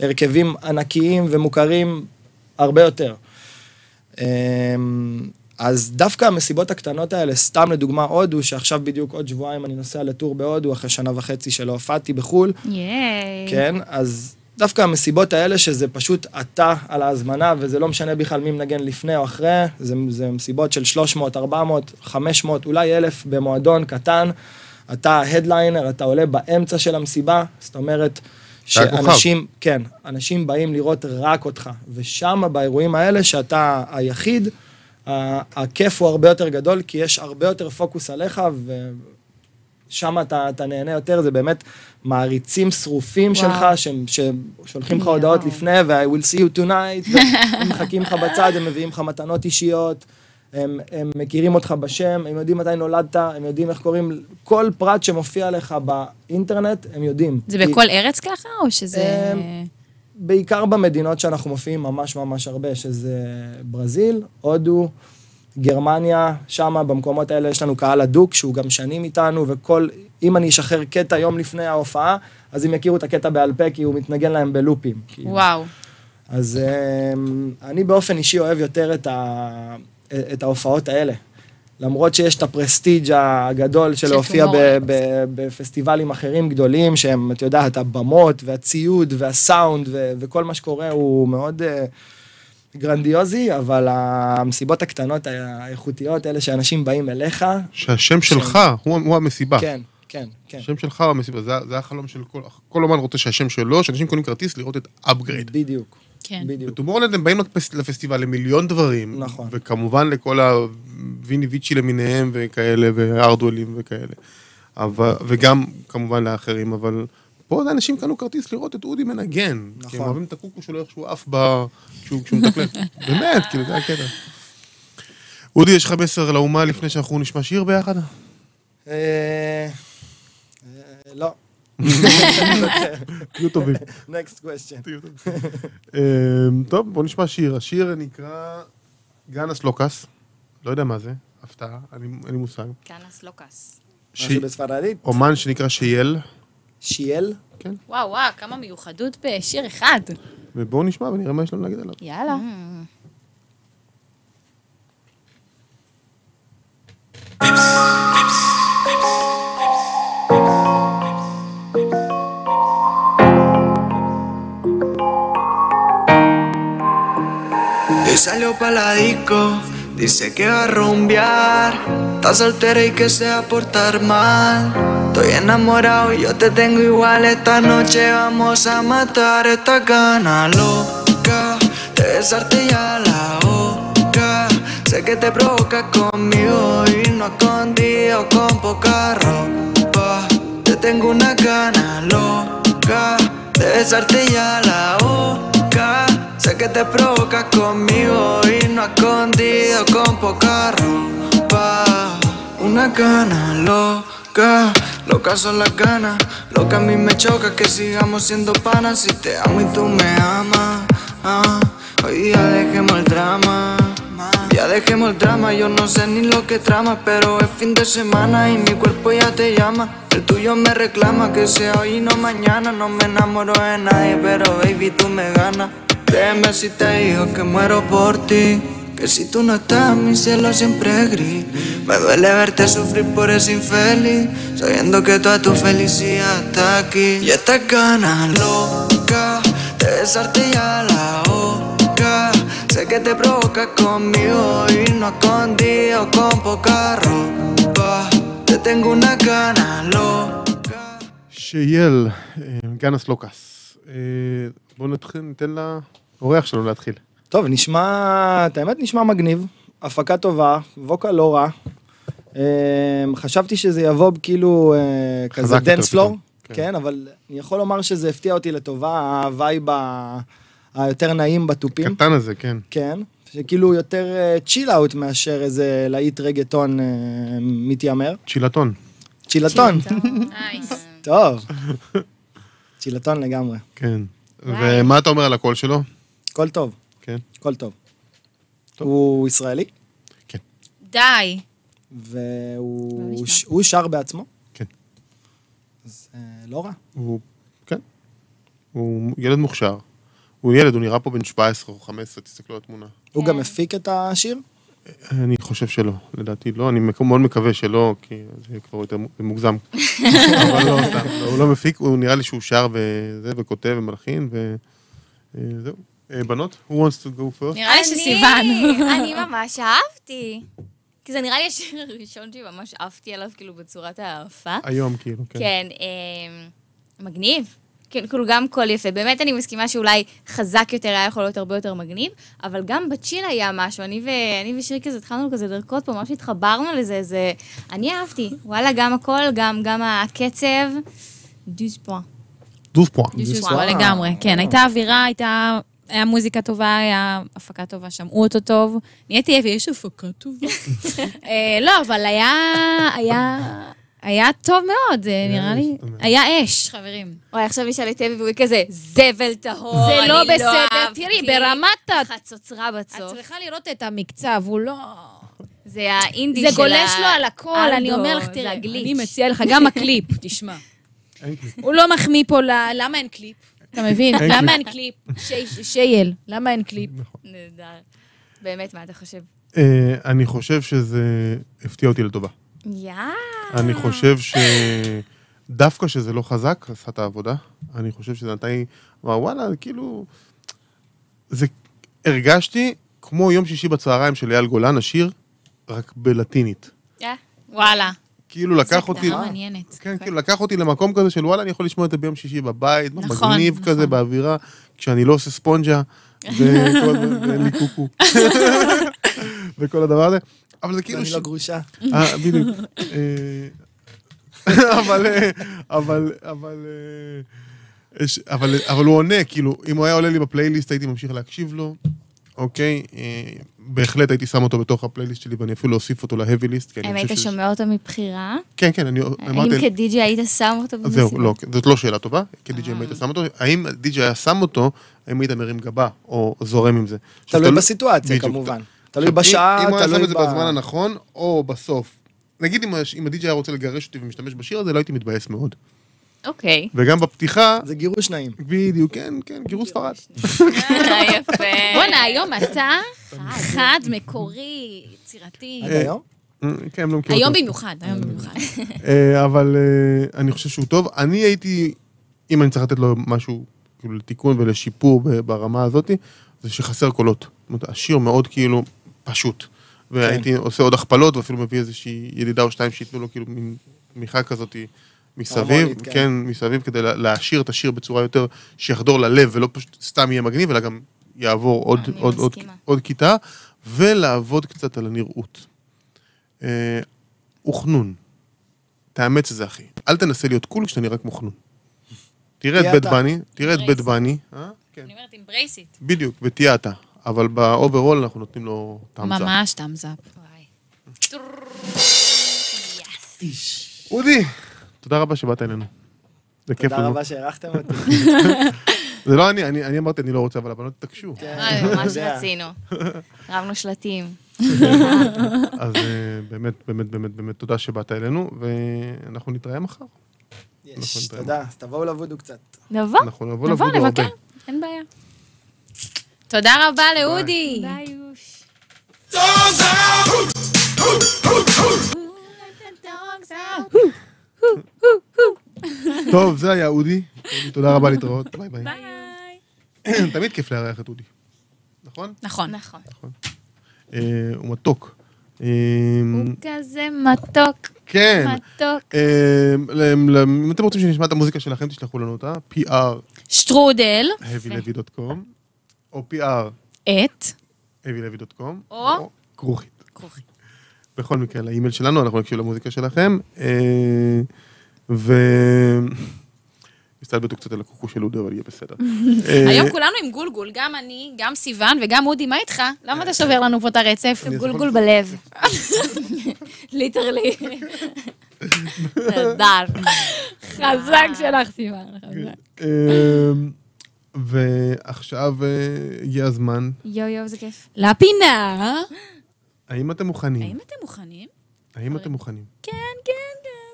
הרכבים ענקיים ומוכרים הרבה יותר. אמ, אז דווקא המסיבות הקטנות האלה, סתם לדוגמה הודו, שעכשיו בדיוק עוד שבועיים אני נוסע לטור בהודו, אחרי שנה וחצי שלא הופעתי בחו"ל, ייי. כן, אז דווקא המסיבות האלה, שזה פשוט אתה על ההזמנה, וזה לא משנה בכלל מי מנגן לפני או אחרי, זה, זה מסיבות של 300, 400, 500, אולי 1,000 במועדון קטן, אתה ההדליינר, אתה עולה באמצע של המסיבה, זאת אומרת. שאנשים, כן, אנשים באים לראות רק אותך, ושם באירועים האלה, שאתה היחיד, הכיף הוא הרבה יותר גדול, כי יש הרבה יותר פוקוס עליך, ושם אתה, אתה נהנה יותר, זה באמת מעריצים שרופים וואו. שלך, שהם- ששולחים לך. הודעות לפני, ו-I will see you tonight, והם מחכים לך בצד, הם מביאים לך מתנות אישיות, הם, הם מכירים אותך בשם, הם יודעים מתי נולדת, הם יודעים איך קוראים, כל פרט שמופיע לך באינטרנט, הם יודעים. זה כי- בכל ארץ ככה, או שזה... אמ, בעיקר במדינות שאנחנו מופיעים ממש ממש הרבה, שזה ברזיל, הודו, גרמניה, שמה במקומות האלה יש לנו קהל הדוק שהוא גם שנים איתנו, וכל, אם אני אשחרר קטע יום לפני ההופעה, אז הם יכירו את הקטע בעל פה, כי הוא מתנגן להם בלופים. כאילו. וואו. אז אמ, אני באופן אישי אוהב יותר את, ה, את ההופעות האלה. למרות שיש את הפרסטיג' הגדול של להופיע בפסטיבלים אחרים גדולים, שהם, את יודעת, הבמות והציוד והסאונד ו, וכל מה שקורה הוא מאוד uh, גרנדיוזי, אבל המסיבות הקטנות האיכותיות, אלה שאנשים באים אליך, שהשם שלך הוא הוא המסיבה. כן, כן, כן, השם שלך הוא המסיבה, זה זה החלום של כל... כל אומן רוצה שהשם שלו, שאנשים קונים כרטיס לראות את Upgrade. בדיוק, כן. בדיוק. ב Tomorrowland הם באים לפס- לפסטיבל למיליון דברים. נכון. וכמובן לכל ויני ויצ'י למיניהם וכאלה, וארדואלים וכאלה. אבל, וגם כמובן לאחרים, אבל פה עוד אנשים קנו כרטיס לראות את אודי מנגן. כי הם נכון. אוהבים את הקוקו שלו איך שהוא עף ב... כשהוא מתקלט. באמת, כאילו, זה הקטע. אודי, יש לך מסר לאומה לפני שאנחנו נשמע שיר ביחד? אה, אה, לא. תהיו טובים. next question. אמ, טוב, בוא נשמע שיר. השיר נקרא גנס לוקאס. לא יודע מה זה, הפתעה, אני- אין לי מושג. קאנס לוקאס. משהו בספרדית? אומן שנקרא שייל, שיאל? וואו, וואו, כמה מיוחדות בשיר אחד. ובואו נשמע ונראה מה יש לנו להגיד עליו. יאללה. Y salió pa' la disco, dice que va a rumbear. Está soltera y que se va a portar mal. Estoy enamorado y yo te tengo igual. Esta noche vamos a matar esta gana loca. De besarte ya la boca. Sé que te provoca conmigo y no escondido con poca ropa. Te tengo una gana loca. De besarte ya la boca. Sé que te provocas conmigo y no escondido con poca ropa. Una gana loca, loca son las ganas. Loca a mí me choca que sigamos siendo panas. Si te amo y tú me amas. ah, hoy día dejemos el drama. Ya dejemos el drama, yo no sé ni lo que trama, pero es fin de semana y mi cuerpo ya te llama. El tuyo me reclama que sea hoy y no mañana. No me enamoro de nadie, pero baby tú me ganas. Créeme si te digo que muero por ti. Que si tú no estás, mi cielo siempre es gris. Me duele verte sufrir por ese infeliz, sabiendo que toda tu felicidad está aquí. Y esta ganas loca de besarte ya la boca. Sé que te provoca conmigo y no escondido con poca ropa. Te tengo una gana loca. Sheyel, eh, ganas locas. Eh, בואו נתחיל, ניתן לאורח שלנו להתחיל. טוב, נשמע, את האמת נשמע מגניב, הפקה טובה, ווקאל לא רע. אמ, חשבתי שזה יבוא כאילו אה, כזה dance floor, כן. כן, אבל אני יכול לומר שזה הפתיע אותי לטובה, ה vibe ה- היותר נעים בתופים, קטן הזה, כן. כן, שכאילו יותר chill out מאשר איזה להיט רגטון אה, מתיימר. צ'ילטון. צ'ילטון. טוב. צ'ילטון לגמרי, כן. ומה אתה אומר על הקול שלו? הכל טוב, כן. הכל טוב. טוב. הוא ישראלי, די. והוא נשמע. ש- הוא שר בעצמו. כן. אז אה, לא רע. הוא, כן. הוא ילד מוכשר. הוא ילד, הוא נראה פה בן 17 או 15, תסתכלו על התמונה. הוא כן. גם מפיק את השיר? אני חושב שלא, לדעתי לא, אני מאוד מקווה שלא, כי זה כבר יותר מוגזם. אבל לא, סתם, לא, הוא לא מפיק, הוא נראה לי שהוא שר וזה, וכותב ומלחין, וזהו. בנות, who wants to go first? נראה לי שסיוון. אני ממש אהבתי. כי זה נראה לי השיר הראשון שממש עפתי עליו, כאילו, בצורת האהבה. היום, כאילו, כן. כן, אמ, מגניב. כן, כאילו גם קול יפה. באמת אני מסכימה שאולי חזק יותר היה יכול להיות הרבה יותר מגניב, אבל גם בצ'יל היה משהו. אני, ו... אני ושירי כזה התחלנו כזה לרקוד פה, ממש התחברנו לזה, זה... אני אהבתי. וואלה, גם הקול, גם, גם הקצב. דוז פואה. דוף פואה. דושו וואו. לגמרי, כן, הייתה אווירה, הייתה... היה מוזיקה טובה, היה הפקה טובה, שמעו אותו טוב. נהייתי אבי, יש הפקה טובה. אה, לא, אבל היה... היה... היה טוב מאוד, אה, נראה לי. היה אש, חברים. וואי, עכשיו נשאל את אבי והוא יהיה כזה, זבל טהור, זה אני לא לא בסדר, אהבתי. תראי, ברמת ה... חצוצרה את בצוף. צריכה לראות את המקצב, הוא לא... זה האינדי זה של גולש לו על הכל, אני אומר לך, זה תראה, הגליץ'. אני מציעה לך, גם הקליפ, תשמע. הוא לא מחמיא פה, ל- למה אין קליפ? אתה מבין? למה. אין קליפ? שי- שייל, למה אין קליפ? נהדר. באמת, מה אתה חושב? אה, אני חושב שזה הפתיע אותי לטובה. יא. אני חושב שדווקא שזה לא חזק, עשה את העבודה. אני חושב שזה נתן לי, אמר, וואלה, כאילו... זה... הרגשתי כמו יום שישי בצהריים של אייל גולן, השיר, רק בלטינית. וואלה. כאילו לקח אותי... הגדרה מעניינת. כן, כאילו לקח אותי למקום כזה של וואלה, אני יכול לשמוע את זה ביום שישי בבית, נכון, מגניב נכון. כזה, באווירה, כשאני לא עושה ספונג'ה, ואין לי קוקו. וכל הדבר הזה. אבל זה כאילו... ואני ש- לא גרושה. אה, בדיוק. אה, אבל, אה, אבל, אבל, אה, אבל, אבל הוא עונה, כאילו, אם הוא היה עולה לי בפלייליסט, הייתי ממשיך להקשיב לו, אוקיי? אה, בהחלט הייתי שם אותו בתוך הפלייליסט שלי, ואני אפילו אוסיף אותו להאבי ליסט, כי אני האם חושב היית. שומע אותו מבחירה? כן, כן, אני האם אמרתי... כדי.ג'י היית שם אותו אז זהו, במסיבה? לא, זאת לא שאלה טובה, כדי.ג'יי אה. אם היית שם אותו, האם די.ג'יי היה שם אותו, האם היית מרים גבה, או זורם עם זה. תלוי בסיטואציה. כמובן. תלוי בשעה, אם הוא היה שם תלוי את זה ב... בזמן הנכון, או בסוף. נגיד אם הדי.ג'יי היה רוצה לגרש אותי ומשתמש בשיר הזה, לא הייתי מתבאס מאוד. אוקיי. וגם בפתיחה, זה גירוש נעים. בדיוק, כן, כן, גירוש ספרד. אה, יפה. בואנה, היום אתה חד, מקורי, יצירתי. עד היום? כן, הם לא מכירים היום. במיוחד, היום במיוחד. אה, אבל אה, אני חושב שהוא טוב. אני הייתי, אם אני צריך לתת לו משהו כאילו לתיקון ולשיפור ב- ברמה הזאת, זה שחסר קולות. זאת אומרת, השיר מאוד כאילו פשוט. והייתי עושה עוד הכפלות, ואפילו מביא איזושהי ידידה או שתיים שייתנו לו כאילו מין תמיכה כזאת מסביב, הרמונית, כן. כן. מסביב, כדי לה- להעשיר את השיר בצורה יותר, שיחדור ללב, ולא פשוט סתם יהיה מגניב, אלא גם יעבור עוד, עוד, עוד, מסכימה. עוד כיתה, ולעבוד קצת על הנראות. אה, וחנון. תאמץ את זה, אחי. אל תנסה להיות קול כשאתה נראה כמו חנון. תראה את בית. בני, תראה את בית. בני, אה? כן. אני אומרת, it. בדיוק, ותהיה אתה. אבל ב overall אנחנו נותנים לו את ההמצאה. ממש thumbs up. אודי, תודה רבה שבאת אלינו. זה כיף תודה לנו. רבה שהערכתם אותי. זה לא אני, אני אני אמרתי אני לא רוצה, אבל הבנות התעקשו. ממש. רצינו. רבנו שלטים. אז באמת, באמת, באמת, באמת תודה שבאת אלינו, ואנחנו נתראה מחר. יש, תודה. אז תבואו לבודו קצת. נבוא. נבוא. נבקר, אין בעיה. תודה רבה לאודי. טוב, זה היה אודי. תודה רבה להתראות. ביי ביי. ביי. תמיד כיף לארח את אודי. נכון? נכון. נכון. אה, הוא מתוק. אה, הוא כזה מתוק, כן. מתוק. אה, אם אתם רוצים שנשמע את המוזיקה שלכם, תשלחו לנו אותה, pr, שטרודל, heavylevy.com, או pr, את, heavylevy.com, או? כרוכית. כרוכית. בכל מקרה, לאימייל שלנו, אנחנו נקשיב למוזיקה שלכם. אה, ו... הסתלבטו קצת על הקוקו של אודי, אבל יהיה בסדר. אה, היום כולנו עם גולגול, גם אני, גם סיוון וגם אודי, מה איתך? למה אתה שובר לנו פה את הרצף? גולגול בלב. ליטרלי. נהדר. חזק שלך, סיוון. חזק. אה, ועכשיו אה, הגיע הזמן. יואו יואו, זה כיף. לפינה. האם אתם מוכנים? האם אתם מוכנים? האם אתם מוכנים? כן, כן,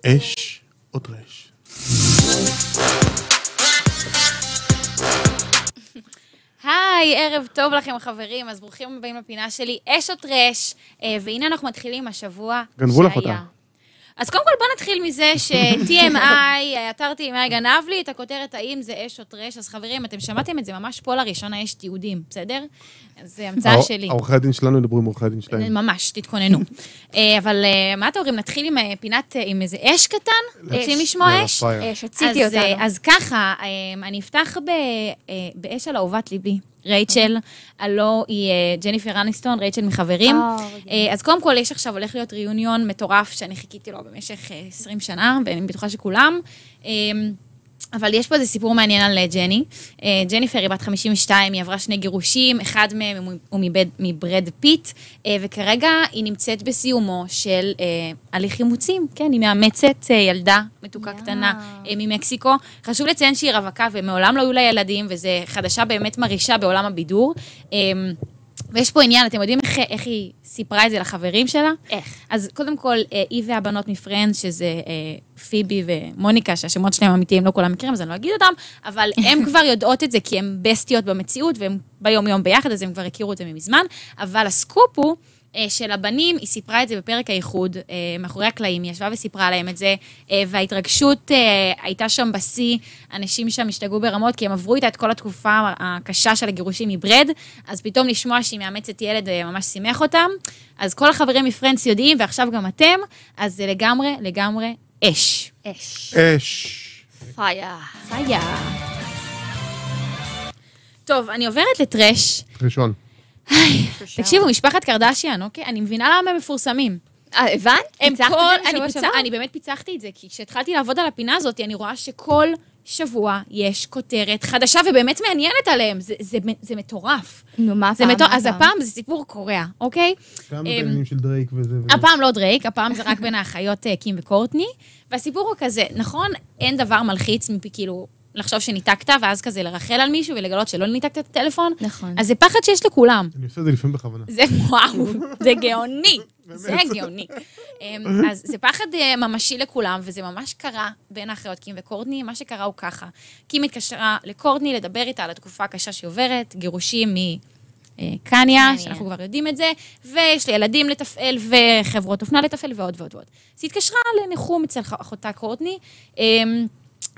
כן. אש או טרש? היי, ערב טוב לכם חברים, אז ברוכים הבאים לפינה שלי, אש או טרש, אה, והנה אנחנו מתחילים השבוע גנבו לך. אותה. אז קודם כל בוא נתחיל מזה ש-TMI, אתר TMI גנב לי את הכותרת האם זה אש או טרש, אז חברים, אתם שמעתם את זה ממש פה לראשונה, יש תיעודים, בסדר? זה המצאה שלי. עורכי הדין שלנו ידברו עם עורכי הדין שלהם. ממש, תתכוננו. אה, אבל אה, מה אתם אומרים, נתחיל עם אה, פינת, עם איזה אש קטן? רוצים לשמוע יאללה, אש? אש, הציתי אז, אותנו. אז ככה, אני אפתח באש על אהובת ליבי, רייצ'ל, הלוא היא אה, ג'ניפר אניסטון, רייצ'ל מחברים. אה, אה, אז קודם כל, יש עכשיו, הולך להיות reunion מטורף שאני חיכיתי לו במשך אה, 20 שנה, ואני בטוחה שכולם. אבל יש פה איזה סיפור מעניין על אה, ג'ני. אה, ג'ניפר היא בת 52, היא עברה שני גירושים, אחד מהם הוא- מבד, מברד פיט, אה, וכרגע היא נמצאת בסיומו של הליך אימוצים. כן, היא מאמצת ילדה מתוקה יאו. קטנה ממקסיקו. חשוב לציין שהיא רווקה ומעולם לא היו לה ילדים, וזו חדשה באמת מרעישה בעולם הבידור. ויש פה עניין, אתם יודעים איך, איך היא סיפרה את זה לחברים שלה? איך? אז קודם כל, אה, היא והבנות מפרנדס, שזה אה, פיבי ומוניקה, שהשמות שלהם אמיתיים, לא כולם מכירים, אז אני לא אגיד אותם, אבל הן כבר יודעות את זה כי הן בסטיות במציאות, והן ביום-יום ביחד, אז הם כבר הכירו את זה מזמן. אבל הסקופ הוא... אה, של הבנים, היא סיפרה את זה בפרק האיחוד, אה, מאחורי הקלעים, היא ישבה וסיפרה להם את זה, אה, וההתרגשות הייתה שם בשיא, אנשים שם השתגעו ברמות, כי הם עברו איתה את כל התקופה הקשה של הגירושים מברד, אז פתאום לשמוע שהיא מאמצת ילד ממש שימח אותם. אז כל החברים מפרנדס יודעים, ועכשיו גם אתם, אז זה לגמרי, לגמרי אש. אש. אש. פיה. פיה. טוב, אני עוברת לטרש. ראשון. תקשיבו, משפחת קרדשיאן, אוקיי? אני מבינה למה הם מפורסמים. אה, הבנת? הם כל... זה אני, פיצח? אני באמת פיצחתי את זה, כי כשהתחלתי לעבוד על הפינה הזאת, אני רואה שכל שבוע יש כותרת חדשה ובאמת מעניינת עליהם. זה, זה, זה מטורף. נו, מה זה הפעם? מטורף. מה אז הפעם זה סיפור קורע, אוקיי? גם אמ, בעניינים של דרייק וזה. הפעם לא דרייק, הפעם זה רק בין האחיות אה, קים וקורטני, והסיפור הוא כזה, נכון, אין דבר מלחיץ מפי כאילו לחשוב שניתקת, ואז כזה לרחל על מישהו ולגלות שלא ניתקת את הטלפון, נכון. אז זה פחד שיש לכולם. אני עושה את זה לפעמים בכוונה. זה וואו, זה גאוני, זה גאוני. אמ, אז זה פחד אה, ממשי לכולם, וזה ממש קרה בין האחיות קים וקורטני, מה שקרה הוא ככה. קים התקשרה לקורטני לדבר איתה על התקופה הקשה שהיא עוברת, גירושים מקניה, קניה. שאנחנו כבר יודעים את זה, ויש לה ילדים לתפעל וחברות אופנה לתפעל ועוד ועוד ועוד. אז היא התקשרה לניחום אצל אחותה קורטני.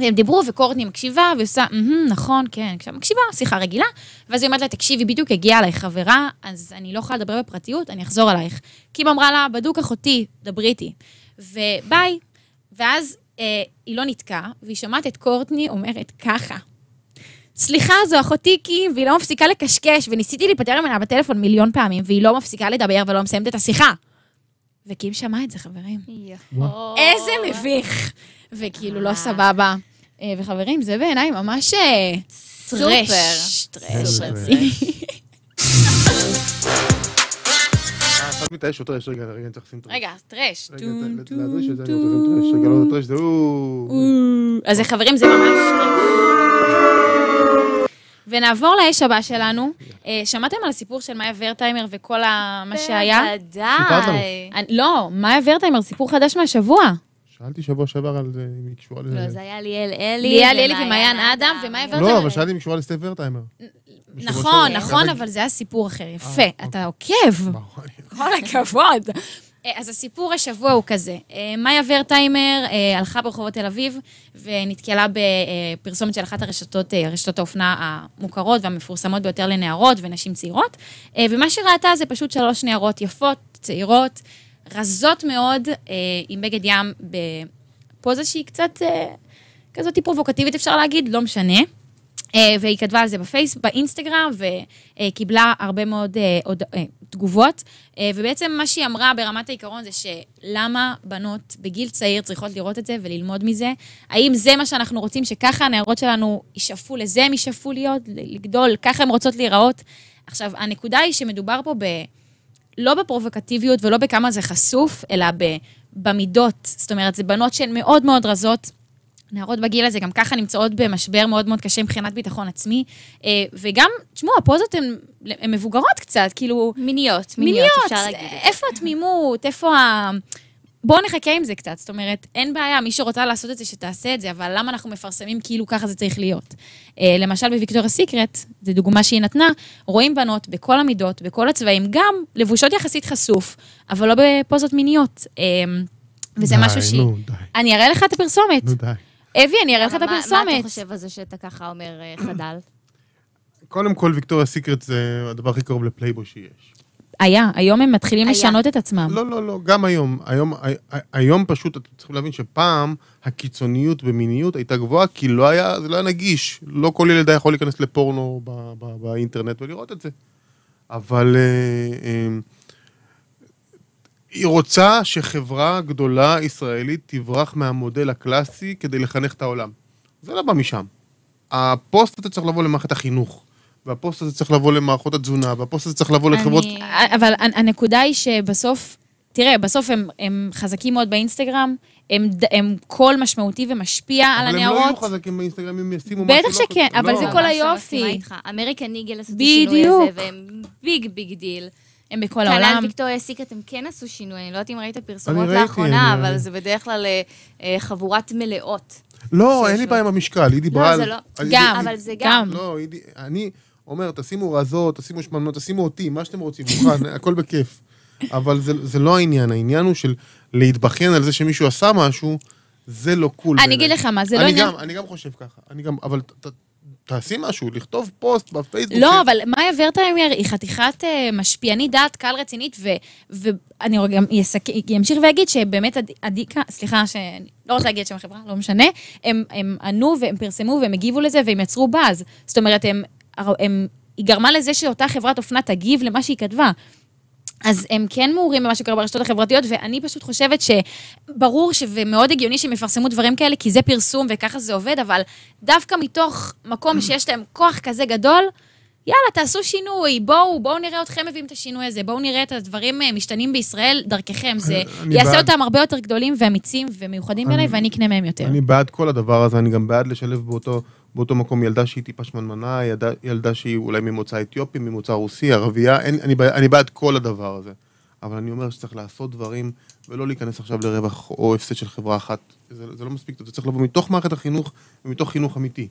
אמ, הם דיברו, וקורטני מקשיבה, ועושה, "מהמם, נכון, כן, עכשיו מקשיבה, שיחה רגילה, ואז היא אומרת לה, תקשיבי, בדיוק הגיעה אליי חברה, אז אני לא יכולה לדבר בפרטיות, אני אחזור אלייך. קים אמרה לה, בדוק אחותי, דברי איתי. וביי. ואז אה, היא לא נתקעה, והיא שומעת את קורטני אומרת ככה. סליחה, זו אחותי קים, והיא לא מפסיקה לקשקש, וניסיתי להיפטר ממנה בטלפון מיליון פעמים, והיא לא מפסיקה לדבר ולא מסיימת את השיחה. וקים שמע את זה, חברים. איזה מביך. וכאילו, לא סבבה. אה, וחברים, זה בעיניי ממש אה, סופר. טרש. טרש. רציני. אחד מתאש או טרש? רגע, רגע, אני צריך לשים טרש. רגע, טרש. רגע, טרש. רגע, לא טרש, זה הוא... אז חברים, זה ממש טרש. ונעבור לאש הבא שלנו. אה, שמעתם על הסיפור של מאיה ורטהיימר וכל ה- מה שהיה? בוודאי. לא, מאיה ורטהיימר, סיפור חדש מהשבוע. שאלתי שבוע שעבר על זה, אם היא קשורה לזה. לא, זה היה ליאל אלי. ליאל אלי ומעיין אדם, ומאיה ורטהיימר. לא, אבל שאלתי אם היא קשורה לסטייב ורטהיימר. נכון. נכון, אבל זה היה סיפור אחר. יפה, אוקיי. אתה עוקב. ברור, אני- כל הכבוד. אה, אז הסיפור השבוע הוא כזה, אה, מאיה ורטהיימר אה, הלכה ברחובות תל אביב ונתקלה בפרסומת של אחת הרשתות, רשתות האופנה המוכרות והמפורסמות ביותר לנערות ונשים צעירות, ומה שראתה זה פשוט שלוש נערות יפות, צעירות, רזות מאוד, עם בגד ים בפוזה שהיא קצת כזאת פרובוקטיבית אפשר להגיד, לא משנה. אה, והיא כתבה על זה בפייס, באינסטגרם, וקיבלה הרבה מאוד אה, הוד- אה, תגובות. ובעצם מה שהיא אמרה ברמת העיקרון זה שלמה בנות בגיל צעיר צריכות לראות את זה וללמוד מזה? האם זה מה שאנחנו רוצים, שככה הנערות שלנו ישאפו, לזה הם ישאפו להיות, לגדול, ככה הן רוצות להיראות? עכשיו, הנקודה היא שמדובר פה ב... לא בפרובוקטיביות ולא בכמה זה חשוף, אלא ב, במידות. זאת אומרת, זה בנות שהן מאוד מאוד רזות. נערות בגיל הזה גם ככה נמצאות במשבר מאוד מאוד קשה מבחינת ביטחון עצמי. אה, וגם, תשמעו, הפוזות הן הן מבוגרות קצת, כאילו... מיניות, מיניות, מיניות, אפשר להגיד. איפה התמימות, איפה ה... בואו נחכה עם זה קצת, זאת אומרת, אין בעיה, מי שרוצה לעשות את זה, שתעשה את זה, אבל למה אנחנו מפרסמים כאילו ככה זה צריך להיות? אה, למשל בוויקטוריה סיקרט, זו דוגמה שהיא נתנה, רואים בנות בכל המידות, בכל הצבעים, גם לבושות יחסית חשוף, אבל לא בפוזות מיניות. אה, וזה די, משהו שהיא... נו, די. אני אראה לך את הפרסומת. נו, די. אבי, אני אראה לך את אבל מה- הפרסומת. אתה חושב על זה שאתה ככה אומר אה, חדל? קודם כל, ויקטוריה סיקרט זה הדבר הכי קרוב לפלייבוי שיש. היה, היום הם מתחילים היה. לשנות את עצמם. לא, לא, לא, גם היום. היום, ה- היום פשוט, אתם צריכים להבין שפעם הקיצוניות במיניות הייתה גבוהה, כי לא היה, זה לא היה נגיש. לא כל ילד היה יכול להיכנס לפורנו ב, ב, באינטרנט ולראות את זה. אבל אה, אה, היא רוצה שחברה גדולה ישראלית תברח מהמודל הקלאסי כדי לחנך את העולם. זה לא בא משם. הפוסט הזה צריך לבוא למערכת החינוך, והפוסט הזה צריך לבוא למערכות התזונה, והפוסט הזה צריך לבוא לחברות... אני- אבל הנ- הנקודה היא שבסוף, תראה, בסוף הם, הם חזקים מאוד באינסטגרם, הם, הם קול משמעותי ומשפיע על אבל הם לא יהיו הנערות. חזקים באינסטגרם אם ישימו משהו. בטח לא שכן. אבל לא. זה כל ממש היופי. אמריקן ניגל עשו את השינוי. הזה, והם ביג ביג דיל. הם בכל כנ"ל העולם. ויקטוריה סיקרט הם כן עשו שינוי, אני לא יודעת אם ראית פרסומות ראיתי, לאחרונה, אני- אבל זה בדרך כלל אה, אה, חבורת מלאות. לא, אין לי. בעיה עם המשקל, היא דיברה לא, על... זה לא. על- גם, אבל זה גם. לא, היא אני אומר, תשימו רזות, תשימו שמנות, תשימו אותי, מה שאתם רוצים, מוכן, הכל בכיף. אבל זה, זה לא העניין, העניין הוא של להתבכיין על זה שמישהו עשה משהו, זה לא קול. אני. אגיד לך מה, זה לא אני עניין... גם, אני גם חושב ככה, אני גם, אבל ת, ת, תעשי משהו, לכתוב פוסט בפייסבוק. לא, ש- אבל מאיה ורטהיימר היא חתיכת אה, משפיענית דעת קהל רצינית, ו- ואני גם יסק- אמשיך ואגיד שבאמת עד- עדיקה, סליחה, שאני לא רוצה להגיד את שם החברה, לא משנה, הם, הם ענו והם פרסמו והם הגיבו לזה והם יצרו באז. זאת אומרת, הם, הם היא גרמה לזה שאותה חברת אופנה תגיב למה שהיא כתבה. אז הם כן מעורים במה שקורה ברשתות החברתיות, ואני פשוט חושבת שברור ש... ומאוד הגיוני שהם יפרסמו דברים כאלה, כי זה פרסום וככה זה עובד, אבל דווקא מתוך מקום שיש להם כוח כזה גדול, יאללה, תעשו שינוי, בואו, בואו נראה אתכם מביאים את השינוי הזה, בואו נראה את הדברים אה, משתנים בישראל דרככם. זה יעשה בעד. אותם הרבה יותר גדולים ואמיצים ומיוחדים בעיניי, ואני אקנה מהם יותר. אני בעד כל הדבר הזה, אני גם בעד לשלב באותו, באותו מקום ילדה שהיא טיפה שמנמנה, ילדה, ילדה שהיא אולי ממוצא אתיופי, ממוצא רוסי, ערבייה, אין, אני, אני בעד כל הדבר הזה. אבל אני אומר שצריך לעשות דברים, ולא להיכנס עכשיו לרווח או הפסד של חברה אחת. זה, זה לא מספיק טוב, זה צריך לבוא מתוך מערכת החינוך ומתוך חינוך אמיתי.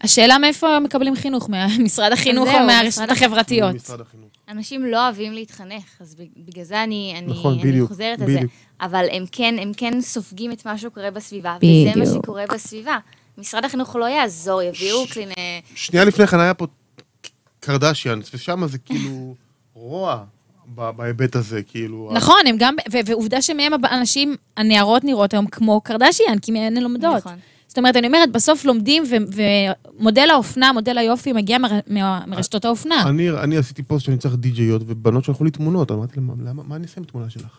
השאלה מאיפה מקבלים חינוך, ממשרד החינוך או מהרשתות. החברתיות. החינוך. אנשים לא אוהבים להתחנך, אז בגלל זה אני, אני, נכון, אני בדיוק, חוזרת על זה. בדיוק. אבל הם כן, הם כן סופגים את מה שקורה בסביבה, וזה מה בדיוק. שקורה בסביבה. משרד החינוך לא יעזור, יביאו קליני... שנייה לפני כן היה פה קרדשיאן, ושם זה כאילו רוע ב- בהיבט הזה, כאילו. נכון, הם גם, ו- ועובדה שמהם האנשים, הנערות נראות היום כמו קרדשיאן, כי מהן הן לומדות. נכון. זאת אומרת, אני אומרת, בסוף לומדים, ו- ומודל האופנה, מודל היופי, מגיע מרשתות האופנה. אני, אני עשיתי פוסט שאני צריך די-ג'יות, ובנות שלחו לי תמונות, אמרתי להם, למה, מה אני אעשה עם תמונה שלך?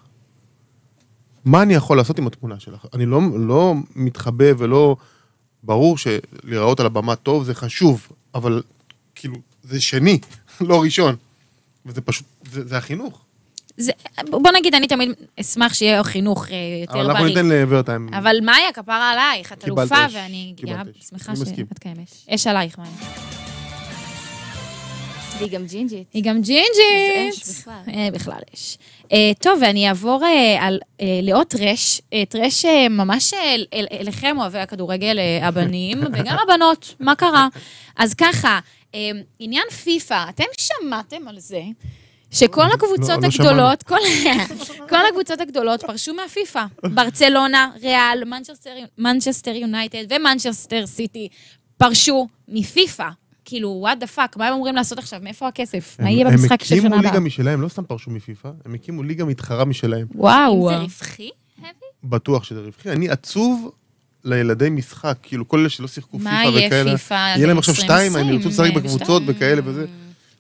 מה אני יכול לעשות עם התמונה שלך? אני לא, לא מתחבא ולא... ברור שלהיראות על הבמה טוב זה חשוב, אבל כאילו, זה שני, לא ראשון. וזה פשוט, זה, זה החינוך. זה, בוא נגיד, אני תמיד אשמח שיהיה חינוך אה, יותר אבל אנחנו בריא. ניתן לוורטיים. אבל מאיה, כפרה עלייך, את אלופה. ואני גאה. שמחה. שאת קיימת. אש עלייך, מאיה. והיא גם ג'ינג'ית. היא גם אז ג'ינג'ית. אש בכלל. אה, בכלל יש. אה, טוב, ואני אעבור אה, על אה, לאש או trash, אה, trash אה, ממש אל- אל- אליכם, אוהבי הכדורגל, הבנים, וגם הבנות, מה קרה? אז ככה, עניין פיפא, אתם שמעתם על זה? שכל הקבוצות לא הגדולות, כל, כל הקבוצות הגדולות פרשו מהפיפא. ברצלונה, ריאל, מנצ'סטר יונייטד ומנצ'סטר סיטי פרשו מפיפא. כאילו, what the fuck, מה הם אמורים לעשות עכשיו? מאיפה הכסף? מה יהיה במשחק של הם שנה הקימו הבאה? ליגה משלהם, לא סתם פרשו מפיפא, הם הקימו ליגה מתחרה משלהם. וואו. זה רווחי, Hevi? בטוח שזה רווחי. אני עצוב לילדי משחק, כאילו כל אלה שלא שיחקו פיפא מה וכאלה. יהיה פיפא יהיה להם עכשיו שתיים, הם 2020, ירצו לשחק בקבוצות שתיים. וכאלה וזה.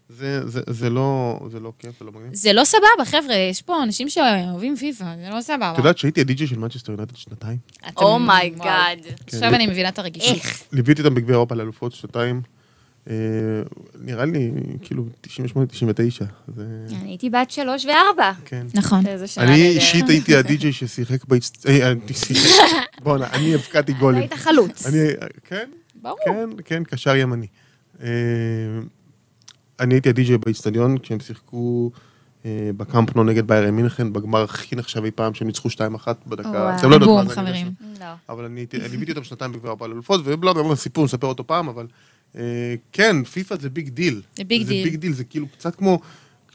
זה, זה, זה לא, זה לא כיף ולא מגניב. זה לא סבבה, חבר'ה, יש פה אנשים שאוהבים פיפא, זה לא סבבה. את יודעת שהייתי הדי-ג'יי של מנצ'סטר יונייטד שנתיים? אתם- oh my god. כן. עכשיו אני מבינה את הרגישות. איך? ליוויתי אותם בגביע אירופה לאלופות שנתיים. אה, נראה לי, כאילו, 98-99. זה... אני הייתי בת שלוש וארבע. כן. נכון. אני. אישית הייתי הדי-ג'יי ששיחק באצט... אה, אני שיחק. בואנה, אני הבקעתי גולים. היית חלוץ. אני, כן, ברור. כן, כן, קשר ימני. אה, אני הייתי הדי-ג'יי באיצטדיון כשהם שיחקו אה, בקמפנו נגד ביירן מינכן, בגמר הכי נחשב אי פעם שהם ניצחו 2-1 בדקה. אתם לא יודעים מה בום, זה, אני יודע חברים. לא. אבל אני ליוויתי אותם שנתיים בגביע אירופה לאלופות, בלה, סיפור, נספר אותו פעם, אבל אה, כן, פיפא זה big deal. זה big deal. זה big deal, זה כאילו קצת כמו...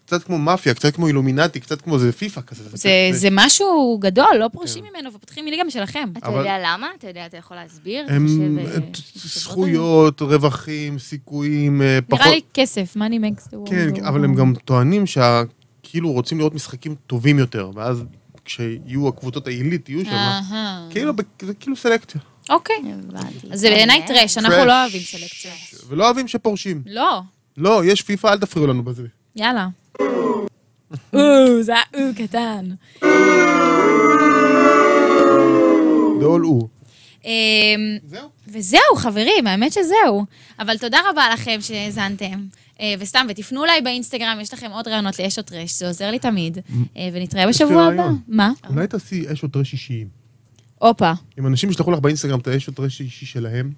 קצת כמו מאפיה, קצת כמו אילומינטי, קצת כמו זה פיפא כזה. זה- זה משהו גדול, לא פורשים ממנו ופותחים ליגה משלכם. אתה אבל- יודע למה? אתה יודע, אתה יכול להסביר? הם חושב, אה, אה, זכויות, רווחים, סיכויים, אה, פחות... נראה לי כסף, money makes the world. כן, go אבל הם. גם טוענים שכאילו רוצים לראות משחקים טובים יותר, ואז כשיהיו הקבוצות העילית, יהיו שם. כאילו, זה כאילו סלקציה. אוקיי. הבנתי. אז זה בעיניי טרש, אנחנו טרש. לא אוהבים סלקציה. ולא אוהבים שפורשים. לא, לא, יש פיפא, אל תפריעו לנו בזה. יאללה. או, זה היה או קטן. זה all הוא. אמ, זהו. וזהו, חברים, האמת שזהו. אבל תודה רבה לכם שהאזנתם. אה, וסתם, ותפנו אליי באינסטגרם, יש לכם עוד רעיונות לאש או טרש, זה עוזר לי תמיד. אה, ונתראה בשבוע הבא. מה? אולי תעשי אש או trash אישיים. הופה, אם אנשים ישלחו לך באינסטגרם את האש או trash אישי שלהם.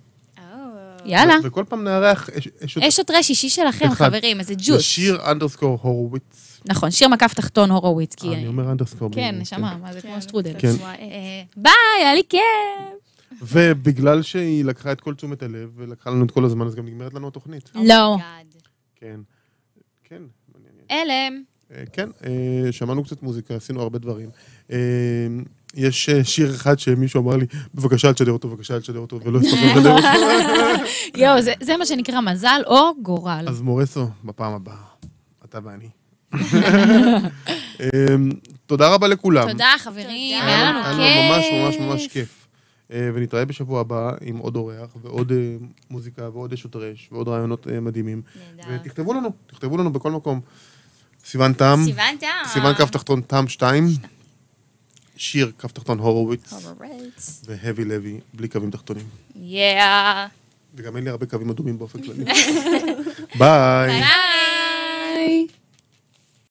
יאללה. וכל פעם נארח אש- אש או אש או trash אישי שלכם. חברים, איזה זה ג'וס. שיר underscore הורוביץ. נכון, שיר מקף תחתון הורוביץ, כי... אני אומר underscore. כן, נשמה, מה זה כמו שטרודל. כן. אה, ביי, היה לי כיף. ובגלל שהיא לקחה את כל תשומת הלב ולקחה לנו את כל הזמן, אז גם נגמרת לנו התוכנית. לא. oh my god. כן. כן. מעניין. הלם. אה, כן, אה, שמענו קצת מוזיקה, עשינו הרבה דברים. יש אה, שיר אחד שמישהו אמר לי, בבקשה אל תשדר אותו, בבקשה אל תשדר אותו, ולא הספקנו לשדר אותו. יואו, זה- זה מה שנקרא מזל או גורל. אז מורסו, בפעם הבאה, אתה ואני. אה, תודה רבה לכולם. תודה, חברים. היה לנו היה כיף. לנו ממש ממש ממש כיף. אה, ונתראה בשבוע הבא עם עוד אורח, ועוד אה, מוזיקה, ועוד אש וטרש, ועוד רעיונות מדהימים. נהדר. ותכתבו לנו, תכתבו לנו בכל מקום. סיוון תם, סיוון תם. סיוון כף תחתון תם 2, שיר, קו תחתון הורוביץ. הורוביץ. והבי לוי, בלי קווים תחתונים. יאה. וגם אין לי הרבה קווים אדומים באופן כללי. ביי. ביי.